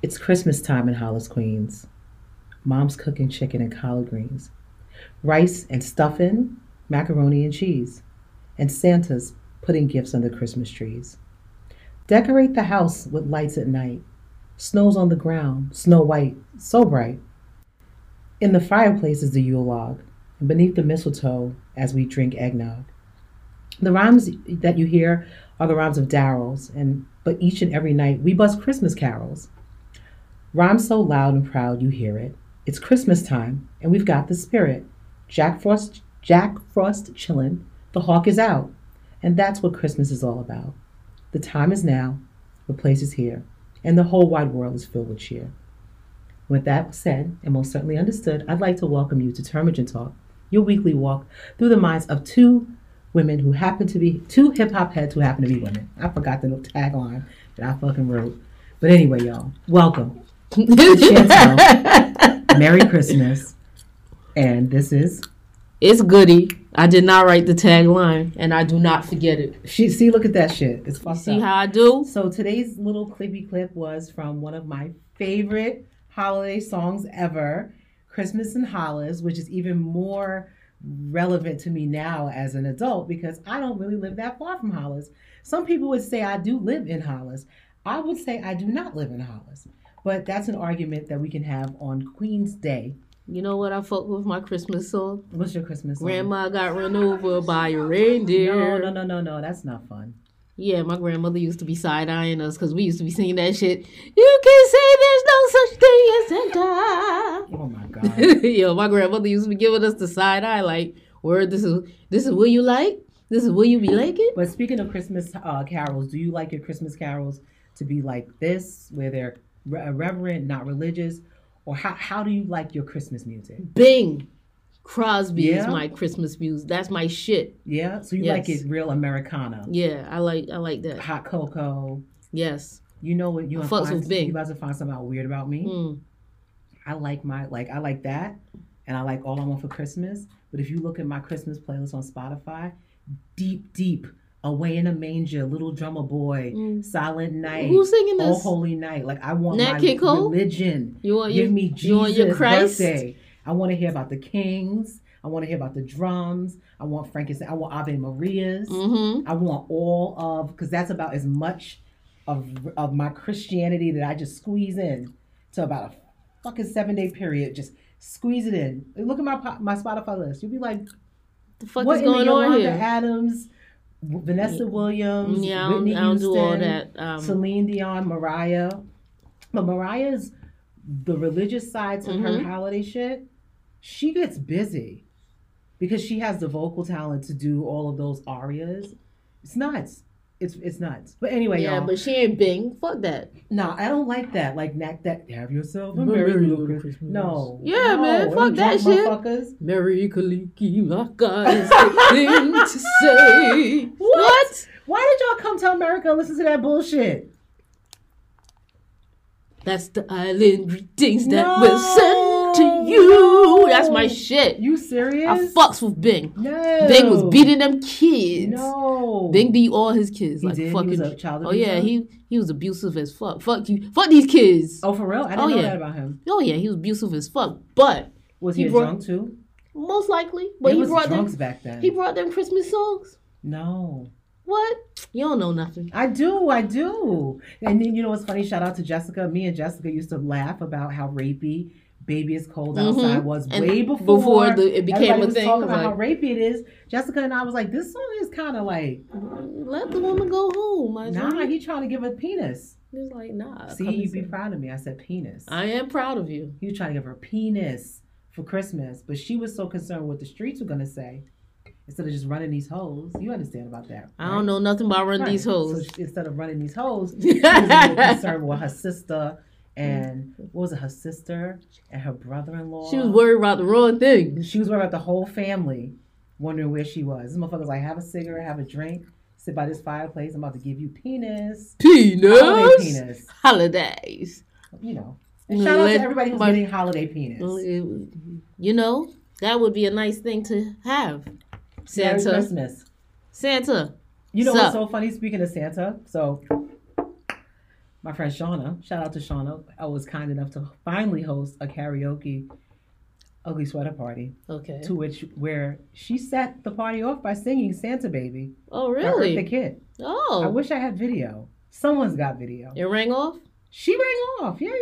It's Christmas time in Hollis, Queens. Mom's cooking chicken and collard greens, rice and stuffing, macaroni and cheese, and Santa's putting gifts under Christmas trees. Decorate the house with lights at night. Snow's on the ground, snow white, so bright. In the fireplace is the Yule log, and beneath the mistletoe as we drink eggnog. The rhymes that you hear are the rhymes of Darryl's, and but each and every night we buzz Christmas carols. Rhyme so loud and proud you hear it. It's Christmas time, and we've got the spirit. Jack Frost, Jack Frost chillin', the hawk is out, and that's what Christmas is all about. The time is now, the place is here, and the whole wide world is filled with cheer. With that said, and most certainly understood, I'd like to welcome you to Termagen Talk, your weekly walk through the minds of two women who happen to be two hip hop heads who happen to be women. I forgot the little tagline that I fucking wrote. But anyway, y'all, welcome. Chantel. Merry Christmas. And this is It's goody. I did not write the tagline, and I do not forget it. she. See, look at that shit. It's fucked See up. how I do? So today's little clippy clip was from one of my favorite holiday songs ever, Christmas in Hollis, which is even more relevant to me now as an adult because I don't really live that far from Hollis. Some people would say I do live in Hollis. I would say I do not live in Hollis. But that's an argument that we can have on Queen's Day. You know what I fuck with my Christmas song? What's your Christmas song? Grandma got run over by a reindeer. No, no, no, no, no. That's not fun. Yeah, my grandmother used to be side eyeing us because we used to be singing that shit. You can say there's no such thing as Santa. Oh my god. Yo, my grandmother used to be giving us the side eye, like, "Word, this is this is what you like. This is what you be liking." But speaking of Christmas uh, carols, do you like your Christmas carols to be like this, where they're re- reverent, not religious, or how how do you like your Christmas music? Bing, Crosby Yeah? is my Christmas music. That's my shit. Yeah, so you like it real Americana, Yeah, I like I like that. hot cocoa. Yes. You know what you fucks with Bing. You about to find something out weird about me? Mm. I like my like I like that, and I like all I want for Christmas. But if you look at my Christmas playlist on Spotify, deep deep. Away in a manger, little drummer boy, Mm. silent night, Who's singing Oh this? holy night. Like I want Nat my King Cole? religion. You want Give your, me Jesus you want your Christ? birthday. I want to hear about the kings. I want to hear about the drums. I want frankincense. I want Ave Marias. Mm-hmm. I want all of because that's about as much of of my Christianity that I just squeeze in to about a fucking seven day period. Just squeeze it in. Look at my my Spotify list. You'll be like, The fuck what is going on here? Adams, Vanessa Williams, Yeah, Whitney I don't do all Houston, that. Um, Celine Dion, Mariah. But Mariah's the religious side to her Mhm. holiday shit. She gets busy because she has the vocal talent to do all of those arias. It's nuts. It's it's nuts. But anyway, yeah, y'all. but she ain't Bing. Fuck that. no, I don't like that. Like that. That have yourself a Merry merry little little Christmas. No. Yeah, no, man, fuck that drunk shit. Motherfuckers. Mary Kaliki, my God, is the thing to say. What? Why did y'all come to America and listen to that bullshit? That's the island greetings that will was to you. That's my shit. You serious? I fucks with Bing. no. Bing was beating them kids. No. Bing beat all his kids. He like did? Fucking. was a child oh yeah, he he was abusive as fuck. Fuck you. Fuck these kids. Oh, for real? I didn't Oh, know yeah. that about him. Oh yeah, he was abusive as fuck. But Was He he, brought- drunk too? most likely, but he was brought them. back then. He brought them Christmas songs. no. What? You don't know nothing. I do, I do. And then you know what's funny? Shout out to Jessica. Me and Jessica used to laugh about how rapey Baby is Cold Mhm. Outside was And way before, before the- it became a thing, talking about how like- rapey it is. Jessica and I was like, this song is kind of like, Let the woman go home. My nah, he trying to give her penis. He's like, nah. See, you'd be proud of me. I said penis. I am proud of you. He was trying to give her a penis for Christmas, but she was so concerned what the streets were gonna say instead of just running these hoes. You understand about that? I don't know nothing about running Right. these hoes. So she, instead of running these hoes, she was concerned with her sister Mm. and what was it? Her sister and her brother-in-law. she was worried about the wrong thing. She was worried about the whole family, wondering where she was. This motherfucker's like, have a cigarette, have a drink, sit by this fireplace. I'm about to give you penis. Penis. Holiday penis. Holidays. You know. And shout out Let to everybody who's my- getting holiday penis. You know, that would be a nice thing to have. Merry Santa. Christmas. Santa. You know Sup? what's so funny? Speaking of Santa, so my friend Shauna, shout out to Shauna, I was kind enough to finally host a karaoke ugly sweater party Okay. to which where she set the party off by singing Santa Baby Oh, really? Really? Kitt. Oh. I wish I had video. Someone's got video. it rang off? She rang off. Yeah, yeah,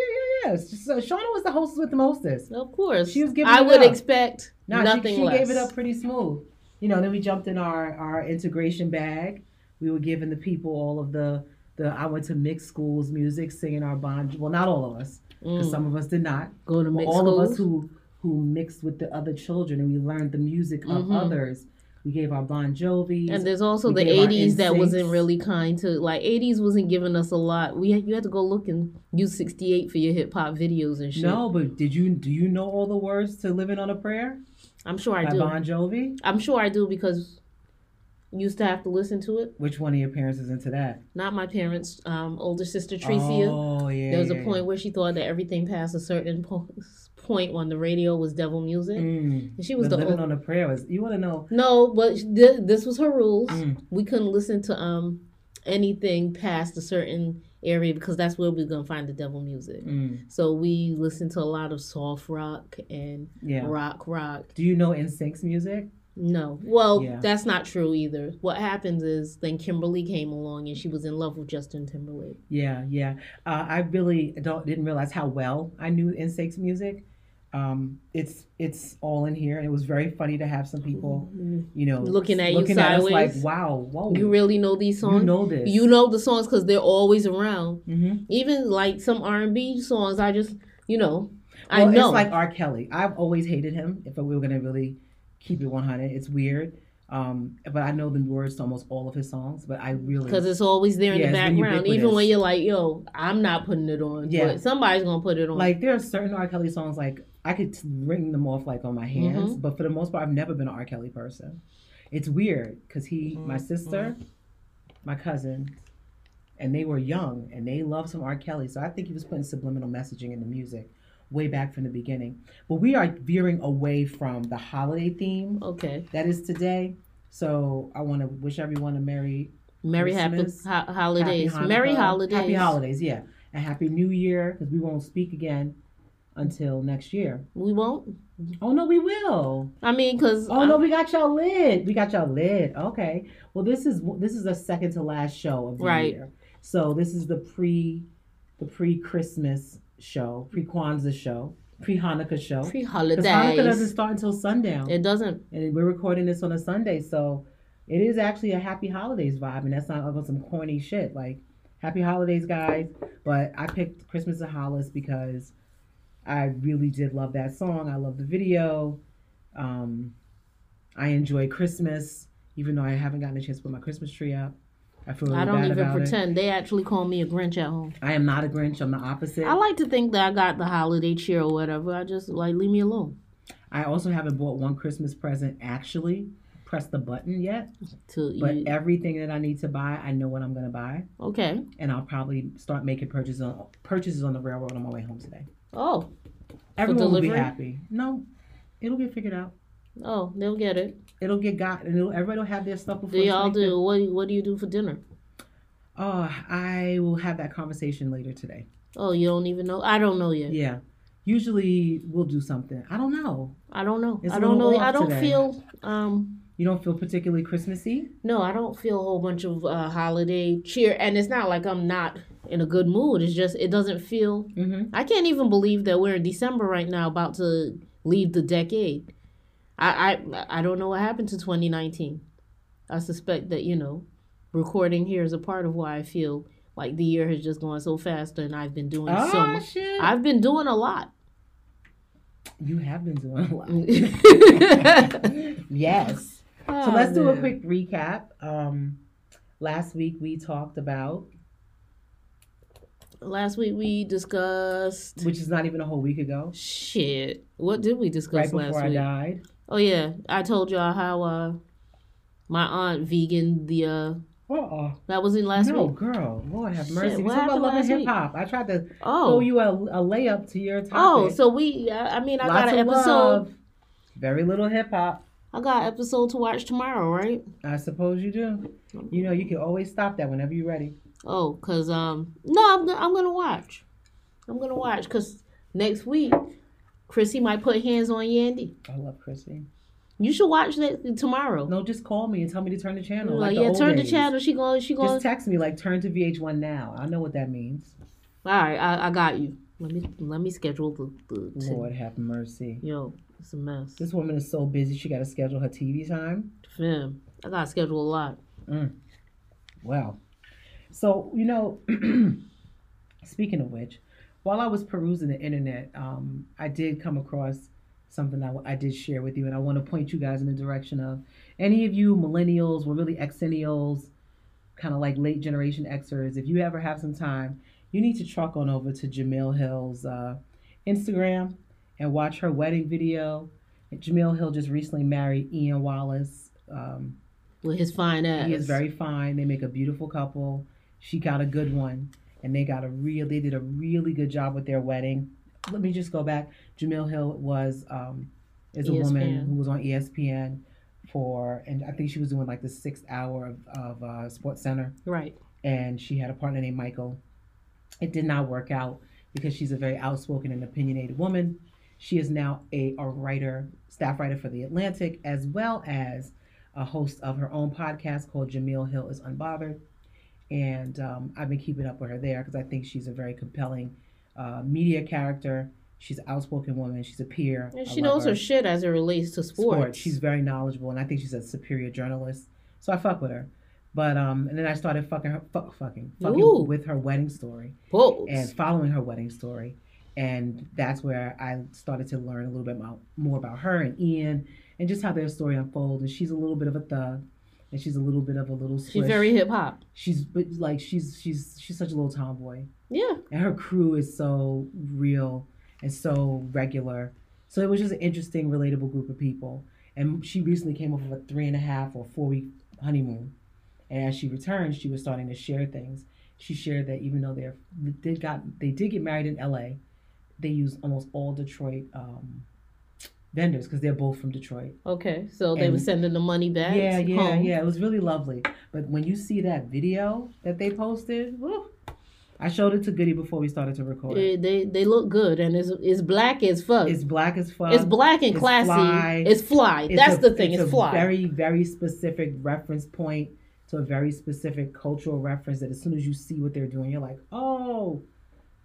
yeah, yeah. Uh, Shauna was the hostess with the mostest. Of course. She was giving I it would up. expect No, nothing she, she less. gave it up pretty smooth. You know, then we jumped in our our integration bag. We were giving the people all of the the I went to mixed schools music, singing our bond. Well, not all of us, because Mm. some of us did not. Go to mixed all schools. of us who who mixed with the other children and we learned the music of Mhm. others. We gave our Bon Jovi. And there's also the 80s that wasn't really kind to like 80s wasn't giving us a lot. We had, you had to go look and use 68 for your hip hop videos and shit. no, but did you do you know all the words to "Living on a Prayer" I'm sure I by do. Bon Jovi? I'm sure I do because used to have to listen to it. Which one of your parents is into that? Not my parents' um, older sister Tricia. Oh yeah. there was yeah, a point where she thought that everything past a certain po- point on the radio was devil music. Mm. And she was But the living o- on a prayer was. You want to know? no, but th- this was her rules. Mm. We couldn't listen to um anything past a certain area because that's where we're gonna find the devil music. Mm. So we listened to a lot of soft rock and Yeah. rock rock. Do you know NSYNC's music? No. Well, Yeah. that's not true either. What happens is then Kimberly came along and she was in love with Justin Timberlake. Yeah, yeah. Uh, I really don't didn't realize how well I knew NSYNC's music. Um, it's it's all in here, and it was very funny to have some people, you know, Looking at you looking at us like, sideways. wow, whoa, You really know these songs? you know this, You know the songs because they're always around. hmm Even like some R and B songs, I just you know, I Well, know. it's like R. Kelly. I've always hated him. If we were gonna really keep it one hundred, it's weird. Um, but I know the words to almost all of his songs. But I really because it's always there in Yeah, the background. Even when you're like, "Yo, I'm not putting it on," Yeah. but somebody's gonna put it on. Like there are certain R. Kelly songs like I could ring them off like on my hands, Mm-hmm. but for the most part, I've never been an R. Kelly person. It's weird because he, my Mm-hmm. sister, my cousin, and they were young and they loved some R. Kelly. So I think he was putting subliminal messaging in the music way back from the beginning. But we are veering away from the holiday theme okay, that is today. So I want to wish everyone a merry Merry happy ho- holidays, Happy Merry holidays, Happy holidays, yeah. And happy new year because we won't speak again until next year. We won't. Oh no, we will. I mean, because Oh no, we got y'all lit. We got y'all lit. Okay. Well, this is this is the second to last show of the Right. year. So this is the pre the pre Christmas show, pre Kwanzaa show, pre Hanukkah show. pre Because Hanukkah doesn't start until sundown, It doesn't. and we're recording this on a Sunday, so it is actually a happy holidays vibe, and that's not about some corny shit. Like happy holidays, guys. But I picked Christmas in Hollis because I really did love that song. I love the video. Um, I enjoy Christmas, even though I haven't gotten a chance to put my Christmas tree up. I feel really I don't bad even about it. pretend. They actually call me a Grinch at home. I am not a Grinch. I'm the opposite. I like to think that I got the holiday cheer or whatever. I just like leave me alone. I also haven't bought one Christmas present actually press the button yet. To But you. everything that I need to buy, I know what I'm gonna buy, okay. and I'll probably start making purchases on purchases on the railroad on my way home today. Oh, Everyone will be happy. No, it'll get figured out. Oh, they'll get it. It'll get got, and it'll, everybody will have their stuff before. Do the y'all do what? What do you do for dinner? Oh, I will have that conversation later today. Oh, you don't even know. I don't know yet. Yeah. Usually we'll do something. I don't know. I don't know. It's I don't know. I don't today. feel. Um, You don't feel particularly Christmassy? no, I don't feel a whole bunch of uh, holiday cheer, and it's not like I'm not in a good mood. It's just it doesn't feel. Mm-hmm. I can't even believe that we're in December right now, about to leave the decade. I I I don't know what happened to 2019. I suspect that you know, recording here is a part of why I feel like the year has just gone so fast, and I've been doing so Oh much. shit! I've been doing a lot. you have been doing a lot. so yes. So let's do a quick recap. Um, last week we talked about, Last week we discussed which is not even a whole week ago, shit. What did we discuss right last before I week? died. Oh yeah, I told y'all how uh my aunt vegan the uh Uh-uh. that was in last no, week. girl. Lord have mercy. We what about happened love and last hip hop. I tried to throw Oh, you a, a layup to your topic. oh, so we. I I mean, I got Lots an episode. love. Very little hip hop. I got an episode to watch tomorrow, right? I suppose you do. You know, you can always stop that whenever you're ready. Oh, cause um no, I'm I'm gonna watch. I'm gonna watch cause next week, Chrissy might put hands on Yandy. I love Chrissy. You should watch that tomorrow. No, just call me and tell me to turn the channel. like, Like, yeah, old turn the channel. She going. She going. Just text me like turn to VH1 now. I know what that means. All right, I, I got you. Let me let me schedule the the. to- Lord have mercy. Yo, it's a mess. This woman is so busy. She got to schedule her TV time. Fam, I gotta schedule a lot. Mm. Wow. So, you know, speaking of which, while I was perusing the internet, um, I did come across something that I did share with you, and I want to point you guys in the direction of any of you millennials or really xennials, kind of like late generation Xers, if you ever have some time, you need to truck on over to Jemele Hill's uh, Instagram and watch her wedding video. Jamil Hill just recently married Ian Wallace. Um, With his fine ass. he is very fine. They make a beautiful couple. She got a good one, and they got a real. They did a really good job with their wedding. Let me just go back. Jemele Hill was um, is a woman who was on ESPN for, and I think she was doing like the sixth hour of, of uh, Sports Center, right. and she had a partner named Michael. It did not work out because she's a very outspoken and opinionated woman. She is now a, a writer, staff writer for The Atlantic, as well as a host of her own podcast called Jemele Hill is Unbothered. And um, I've been keeping up with her there because I think she's a very compelling uh, media character. She's an outspoken woman. She's a peer. And she knows her shit as it relates to sports. She's very knowledgeable, and I think she's a superior journalist. So I fuck with her. But um, and then I started fucking her, fuck, fucking, fucking Ooh. with her wedding story Pose. and following her wedding story. And that's where I started to learn a little bit more about her and Ian and just how their story unfolds. And she's a little bit of a thug, and she's a little bit of a little. She's very hip hop. She's but like she's she's she's such a little tomboy, Yeah. and her crew is so real and so regular. So it was just an interesting, relatable group of people. And she recently came off of a three and a half or four week honeymoon. And as she returned, she was starting to share things. She shared that even though they're they did got they did get married in L.A., they use almost all Detroit um, vendors because they're both from Detroit. Okay. So they were sending the money back. Yeah, yeah, home. yeah. It was really lovely. But when you see that video that they posted, woo, I showed it to Goody before we started to record. They, they they look good and it's it's black as fuck. It's black as fuck. It's black and It's classy. fly. It's fly. It's That's a- the thing. It's, a fly. Very, very specific reference point to a very specific cultural reference that as soon as you see what they're doing, you're like, oh,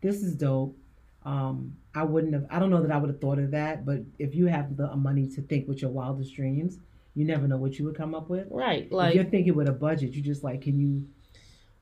this is dope. Um, I wouldn't have. I don't know that I would have thought of that, but if you have the money to think with your wildest dreams, you never know what you would come up with. right. if Like you're thinking with a budget, you just like, can you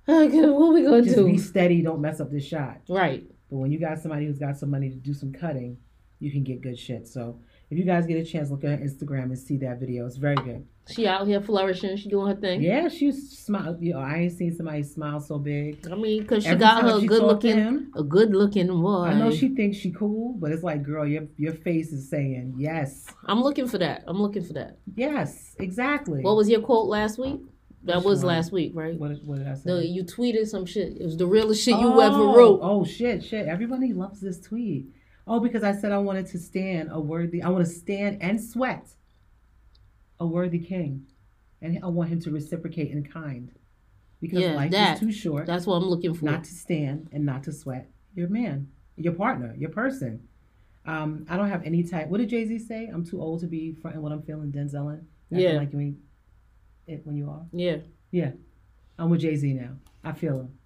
okay, what we gonna just do? be steady? Don't mess up this shot. right. But when you got somebody who's got some money to do some cutting, you can get good shit. So if you guys get a chance, look at her Instagram and see that video. It's very good. She out here flourishing. She doing her thing. Yeah, she smile. You know, I ain't seen somebody smile so big. I mean, cause she Every got her she good looking, him, a good looking boy. I know she thinks she cool, but it's like, girl, your your face is saying yes, I'm looking for that. I'm looking for that. yes, exactly. What was your quote last week? That Which was one? last week, right? what, what did I say? No, you tweeted some shit. It was the realest shit you oh, ever wrote. Oh shit, shit. Everybody loves this tweet. Oh, because I said I wanted to stand a worthy. I want to stand and sweat a worthy king, and I want him to reciprocate in kind. Because Yeah, life that. is too short That's what I'm looking for. not to stand and not to sweat. Your man, your partner, your person. Um, I don't have any type. What did Jay Z say? I'm too old to be fronting what I'm feeling. Denzel in. Acting Yeah. Like you ain't it when you are. Yeah. Yeah, I'm with Jay Z now. I feel him.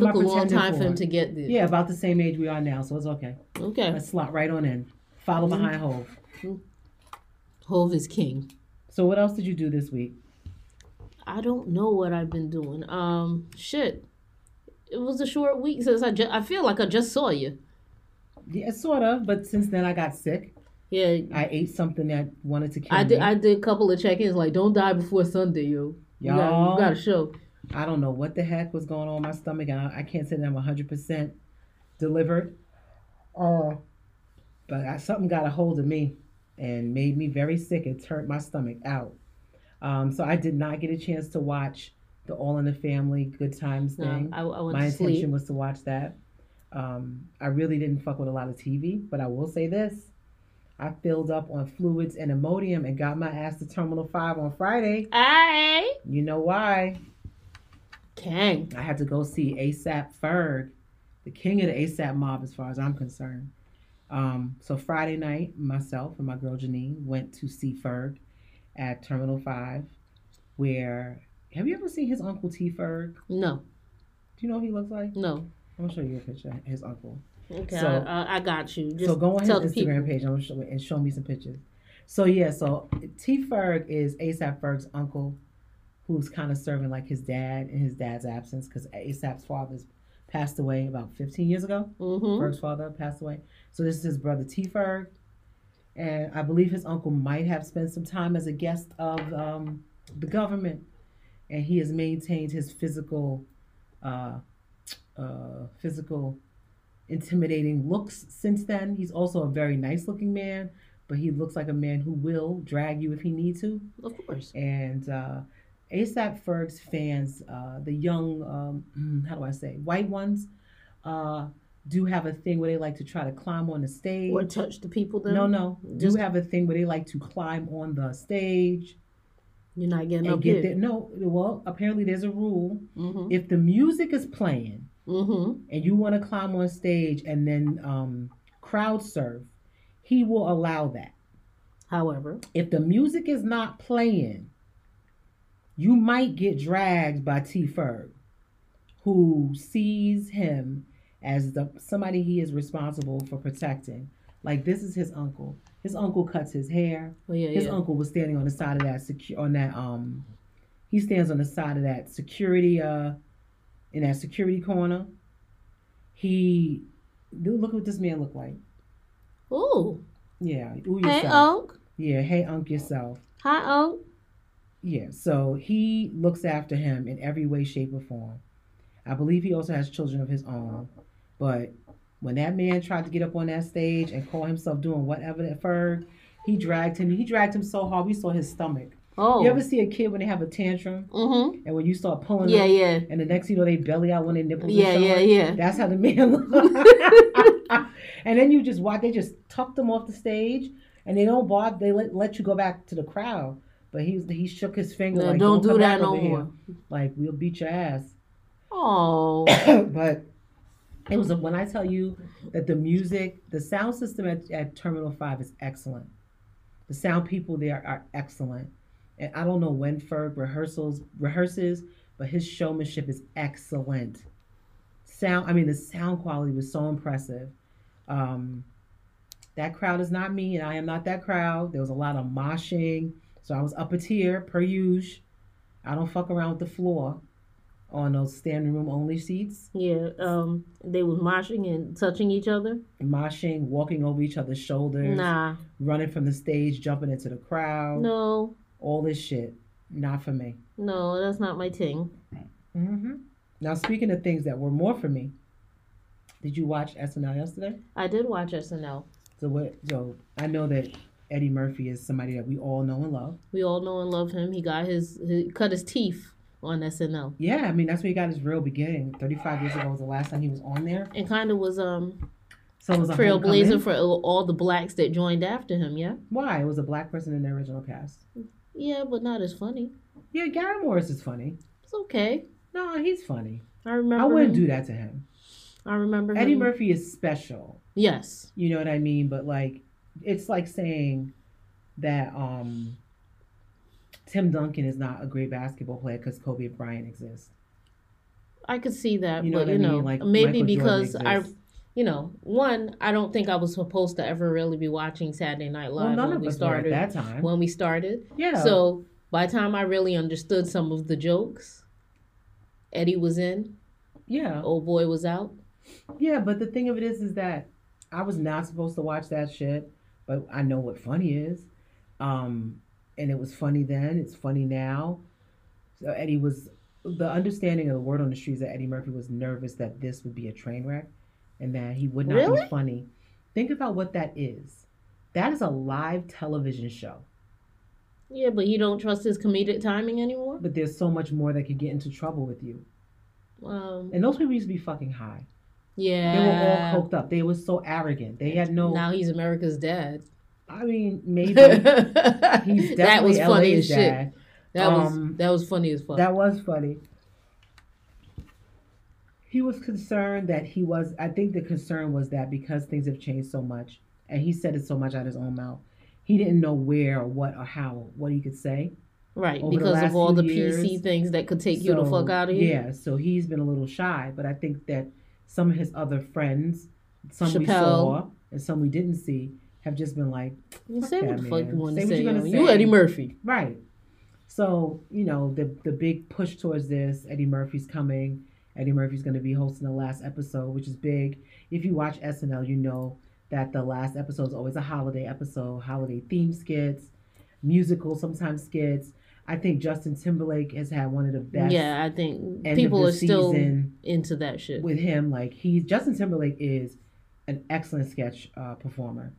What took a long time for him to get there. Yeah, about the same age we are now, so it's okay. Okay, Let's slot right on in. Follow Mm-hmm. behind Hove. Hove is king. So what else did you do this week? I don't know what I've been doing. Um, shit. It was a short week since I just. I feel like I just saw you. Yeah, sort of. But since then, I got sick. Yeah, I ate something that wanted to kill I did. me. I did a couple of check-ins. Like, don't die before Sunday, yo. You got, Y'all. you got a show. I don't know what the heck was going on in my stomach. and I, I can't say that I'm 100% delivered. Uh, but I, something got a hold of me and made me very sick. It turned my stomach out. Um, so I did not get a chance to watch the All in the Family Good Times No, thing. I, I went my to intention sleep. was to watch that. Um, I really didn't fuck with a lot of TV, but I will say this. I filled up on fluids and Imodium and got my ass to Terminal 5 on Friday. Aye. You know why? Dang. I had to go see ASAP Ferg, the king of the ASAP mob, as far as I'm concerned. Um, so Friday night, myself and my girl Janine went to see Ferg at Terminal Five, where have you ever seen his uncle T Ferg? No, Do you know what he looks like? no. I'm gonna show you a picture. His uncle. Okay, So- I, I, got you. Just so go on tell his the people. Instagram page and, show, and show me some pictures. So yeah, so T Ferg is ASAP Ferg's uncle, who's kind of serving like his dad in his dad's absence because ASAP's father's passed away about 15 years ago. Mm-hmm. Ferg's father passed away. So this is his brother T Ferg, and I believe his uncle might have spent some time as a guest of um, the government, and he has maintained his physical, uh, uh, physical, intimidating looks since then. He's also a very nice looking man, but he looks like a man who will drag you if he needs to. Of course. And uh, ASAP Ferg's fans, uh, the young, um, how do I say, white ones, uh, do have a thing where they like to try to climb on the stage. Or touch the people. Then No, no. Just- do have a thing where they like to climb on the stage you're not getting up get there. No, well, apparently there's a rule. Mm-hmm. If the music is playing Mm-hmm. and you want to climb on stage and then um, crowd surf, he will allow that. However, if the music is not playing, you might get dragged by T Ferg, who sees him as the somebody he is responsible for protecting. Like this is his uncle. His uncle cuts his hair. well, yeah, His yeah. uncle was standing on the side of that secu- on that um he stands on the side of that security uh in that security corner. He look what this man looked like. Ooh. Yeah. Ooh Hey, yourself. Unc. Yeah, hey Unc yourself. Hi, Unc. Yeah, so he looks after him in every way, shape, or form. I believe he also has children of his own. But when that man tried to get up on that stage and call himself doing whatever at Ferg, he dragged him. He dragged him so hard we saw his stomach. Oh. You ever see a kid when they have a tantrum mm-hmm. and when you start pulling Yeah, them, yeah. and the next you know they belly out when they nipples. Yeah, yeah, yeah. That's how the man looked. and then you just watch. They just tucked them off the stage, and they don't bother. They let let you go back to the crowd. But he he shook his finger No, like, don't "Don't, do that no over here." more. Like we'll beat your ass. Oh. but it was a, when I tell you that the music, the sound system at, at Terminal Five is excellent. The sound people there are excellent, and I don't know when Ferg rehearsals rehearses, but his showmanship is excellent. Sound, I mean, the sound quality was so impressive. Um, that crowd is not me, and I am not that crowd. There was a lot of moshing, so I was up a tier per usual. I don't fuck around with the floor on those standing room only seats. Yeah. Um. They was moshing and touching each other. moshing, walking over each other's shoulders, Nah. running from the stage, jumping into the crowd, No. all this shit. Not for me. No, that's not my thing. Mm-hmm. Now, speaking of things that were more for me, did you watch SNL yesterday? I did watch SNL. So what? So I know that Eddie Murphy is somebody that we all know and love. We all know and love him. He got his he cut his teeth on SNL Yeah, I mean that's where he got his real beginning. Thirty-five years ago was the last time he was on there. and kind of was um So it was a trailblazer for all the blacks that joined after him. Yeah. Why? It was a black person in the original cast. Yeah, but not as funny. Yeah, Garrett Morris is funny. It's okay. No, he's funny. I remember. I wouldn't him. do that to him. I remember Eddie him. Murphy is special. Yes. You know what I mean? But like, it's like saying that um, Tim Duncan is not a great basketball player because Kobe Bryant exists. I could see that, You know but what I you know. Like maybe Michael because I, you know, one, I don't think I was supposed to ever really be watching Saturday Night Well, Live none when of we us were started. at that time. When we started, yeah. so by the time I really understood some of the jokes, Eddie was in, yeah, old boy was out. yeah. But the thing of it is, is that I was not supposed to watch that shit, but I know what funny is. Um, and it was funny then. It's funny now. So Eddie was the understanding of the word on the streets that Eddie Murphy was nervous that this would be a train wreck, and that he would not Really? be funny. Think about what that is. That is a live television show, Yeah, but he don't trust his comedic timing anymore. but there's so much more that could get into trouble with you. Um, And those people used to be fucking high. Yeah, They were all coked up. They were so arrogant. They had no. Now he's America's dad. I mean, maybe that he's definitely was funny LA's as shit. dad. That was Um, that was funny as fuck. That was funny. he was concerned that he was. I think the concern was that because things have changed so much, and he said it so much out of his own mouth, he didn't know where or what or how what he could say. Right, over because of all the years. PC things that could take you the fuck out of here. Yeah, so he's been a little shy, but I think that some of his other friends, some we saw and some we didn't see, have just been like, You Fuck say what the fuck you want to say. yo. You. Eddie Murphy. right. So you know the the big push towards this. Eddie Murphy's coming. Eddie Murphy's going to be hosting the last episode, which is big. If you watch SNL, you know that the last episode is always a holiday episode, holiday theme skits, musical, sometimes skits. I think Justin Timberlake has had one of the best. Yeah, I think people are still into that shit. with him. Like he, Justin Timberlake is an excellent sketch uh, performer,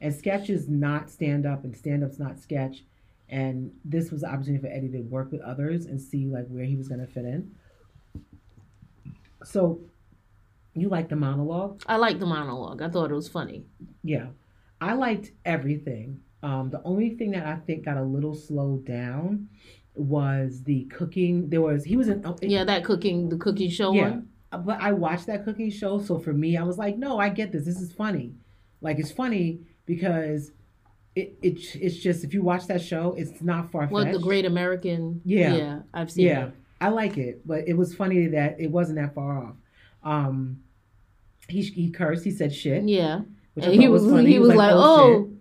and sketch is not stand up, and stand up's not sketch. And this was the opportunity for Eddie to work with others and see like where he was going to fit in. So, you like the monologue? I like the monologue. I thought it was funny. Yeah, I liked everything. Um, the only thing that I think got a little slowed down was the cooking. There was he was in Yeah, that cooking, the cooking show Yeah. one. Uh, but I watched that cooking show, so for me, I was like, no, I get this. This is funny. Like it's funny because it, it it's just if you watch that show, it's not far What fetched. the Great American? Yeah. yeah, I've seen. yeah, it. I like it, but it was funny that it wasn't that far off. Um, he he cursed. He said shit, yeah. which I And he thought was funny. he was like, oh, shit."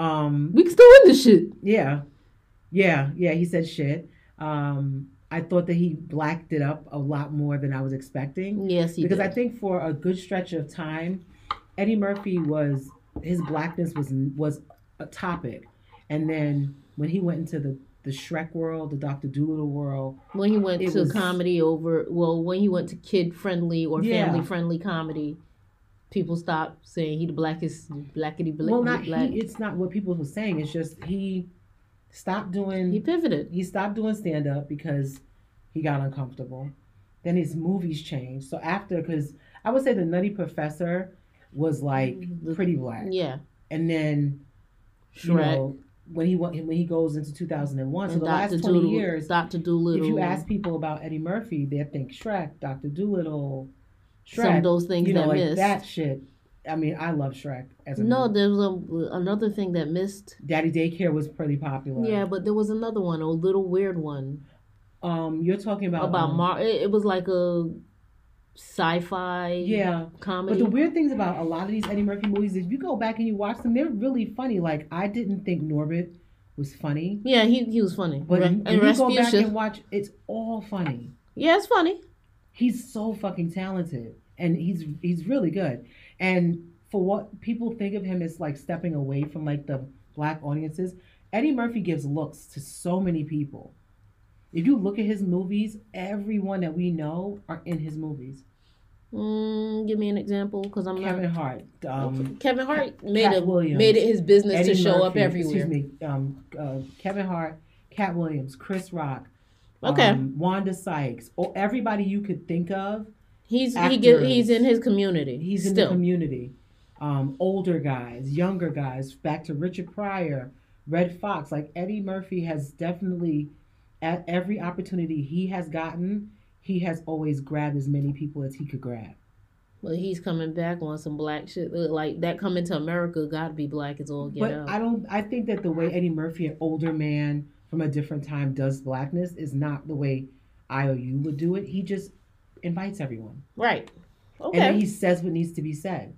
Um, we can still win this shit. yeah, yeah, yeah. He said shit. Um, I thought that he blacked it up a lot more than I was expecting. Yes, he because did. I think for a good stretch of time, Eddie Murphy was his blackness was was a topic, and then when he went into the the Shrek world, the Doctor Dolittle world, when he went to was- comedy over, well, when he went to kid friendly or Yeah. family friendly comedy, people stop saying he the blackest, blackity black. well, not black. he. It's not what people were saying. It's just he stopped doing. he pivoted. He, stopped doing stand up because he got uncomfortable. Then his movies changed. So after, because I would say the Nutty Professor was like mm, The- pretty black, Yeah, and then you Shrek know, when he went when he goes into 2001 so and the Doctor last 20 Dolittle. years Doctor Dolittle. if you ask people about eddie murphy they think shrek dr dolittle some of shrek those things you know that like missed. that shit i mean i love shrek as a no, movie. there was a, another thing that missed. daddy daycare was pretty popular Yeah, but there was another one, a little weird one um you're talking about about um, Mar. It, it was like a sci-fi yeah comedy but the weird things about a lot of these eddie murphy movies if you go back and you watch them they're really funny like i didn't think norbit was funny yeah, he he was funny. but and you go back and watch it's all funny Yeah, it's funny. he's so fucking talented and he's he's really good and for what people think of him as like stepping away from like the black audiences eddie murphy gives looks to so many people if you look at his movies everyone that we know are in his movies Mm, give me an example, because I'm kevin not. hart um Kevin Hart made Cat it Williams, made it his business Eddie to show up everywhere. excuse me um uh, kevin hart cat williams chris rock Okay. um, wanda sykes or everybody you could think of He's he get, he's in his community. He's in the community. Um, older guys, younger guys, back to Richard Pryor, Redd Foxx. Like Eddie Murphy has definitely, at every opportunity he has gotten, he has always grabbed as many people as he could grab. Well, he's coming back on some black shit. Uh, Like that coming to America, got to be black as all get but out. I don't. I think that the way Eddie Murphy, an older man from a different time, does blackness is not the way IOU would do it. He just invites everyone, right. Okay. And then he says what needs to be said.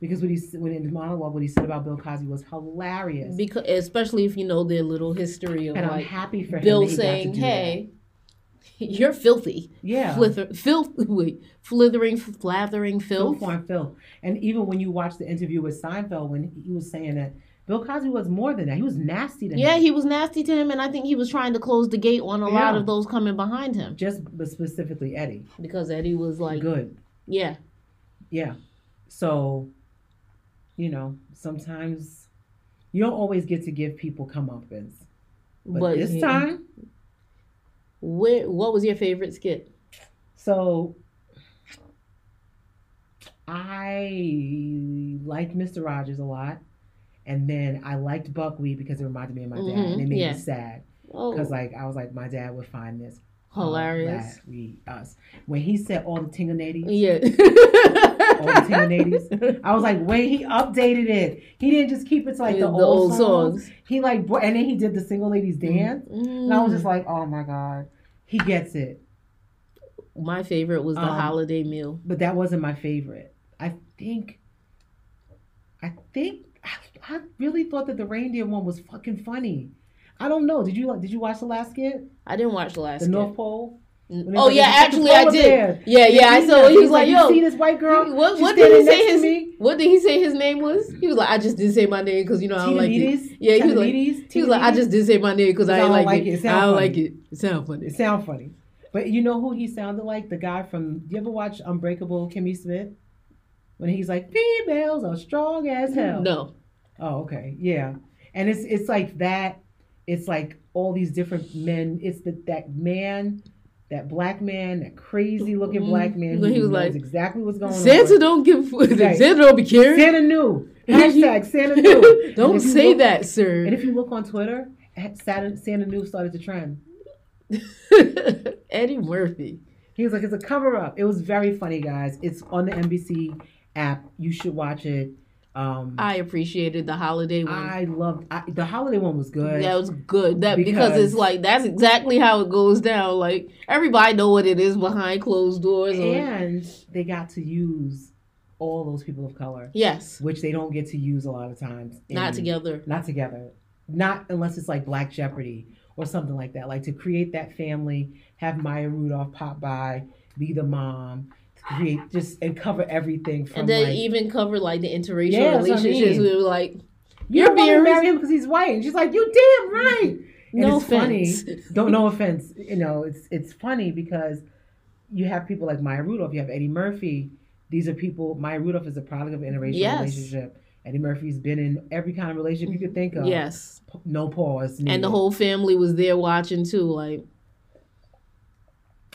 Because what he when in the monologue, what he said about Bill Cosby was hilarious. Because especially if you know their little history of and I'm like happy for. Bill that he got to saying, do that. "Hey, you're filthy, yeah, Flither, filth, wait, flithering, flathering filth." filth on filth. And even when you watch the interview with Seinfeld, when he was saying that Bill Cosby was more than that, he was nasty to Yeah, him. Yeah, he was nasty to him, and I think he was trying to close the gate on a lot of those coming behind him just but specifically Eddie. because Eddie was like, Good, "Yeah, yeah. So, you know, sometimes you don't always get to give people comeuppance, but, but, this he- time, where, what was your favorite skit?" so. I liked Mr. Rogers a lot. And then I liked Buckwheat because it reminded me of my dad. Mhm, And it made yeah. me sad. Oh, because like I was like my dad would find this Hilarious. We us when he said all the tinganadies, Yeah. all the tinganadies. I was like, wait, he updated it. He didn't just keep it to like the, The old, old songs. songs. He like, and then he did the single ladies dance, and I was Mm. just like, oh my god, he gets it. My favorite was the Um, holiday meal. But that wasn't my favorite. I think, I think, I, really thought that the reindeer one was fucking funny. I don't know. Did you did you watch the last skit? I didn't watch the last The skit. North Pole. Oh yeah, like, "Look at actually I did. bear." Yeah, yeah, I He saw. was He was like, "You "Yo, see this white girl? what, what did he say his? me." What did he say his name was? He was like, I just didn't say my name because you know I don't like it. Yeah, he was like, he was like, I just didn't say my name because I ain't don't like, like it. I don't like it. It sounds funny. It sounds funny. But you know who he sounded like? The guy from. Do you ever watch Unbreakable Kimmy Schmidt? When he's like, females are strong as hell. No, Oh, okay. Yeah. And it's it's like that. It's like all these different men. It's the, that man, that black man, that crazy looking Mhm. black man who He was knows like, exactly what's going Santa on. Santa don't give. Right. Santa don't be caring. Santa knew. Hashtag Santa knew. Don't say look- that, sir. And if you look on Twitter, Santa, Santa knew started to trend. Eddie Murphy. He was like, it's a cover up. It was very funny, guys. It's on the NBC app. You should watch it. Um, I appreciated the holiday one. I loved I, the holiday one was good. That was good. That because, Because- it's like that's exactly how it goes down. Like everybody know what it is behind closed doors. Or, and they got to use all those people of color, yes, which they don't get to use a lot of times. not together. Not together. Not unless it's like Black Jeopardy or something like that. Like to create that family, have Maya Rudolph pop by, be the mom, create just and cover everything from And then like even cover like the interracial Yeah, what I relationships. mean. We were like, you You're being marry him because he's white. And she's like, you damn right. And no it's offense. funny. Don't no offense. You know, it's it's funny because you have people like Maya Rudolph, you have Eddie Murphy. These are people. Maya Rudolph is a product of an interracial Yes. relationship. Eddie Murphy's been in every kind of relationship you could think of. Yes, No pause. and the whole family was there watching too. Like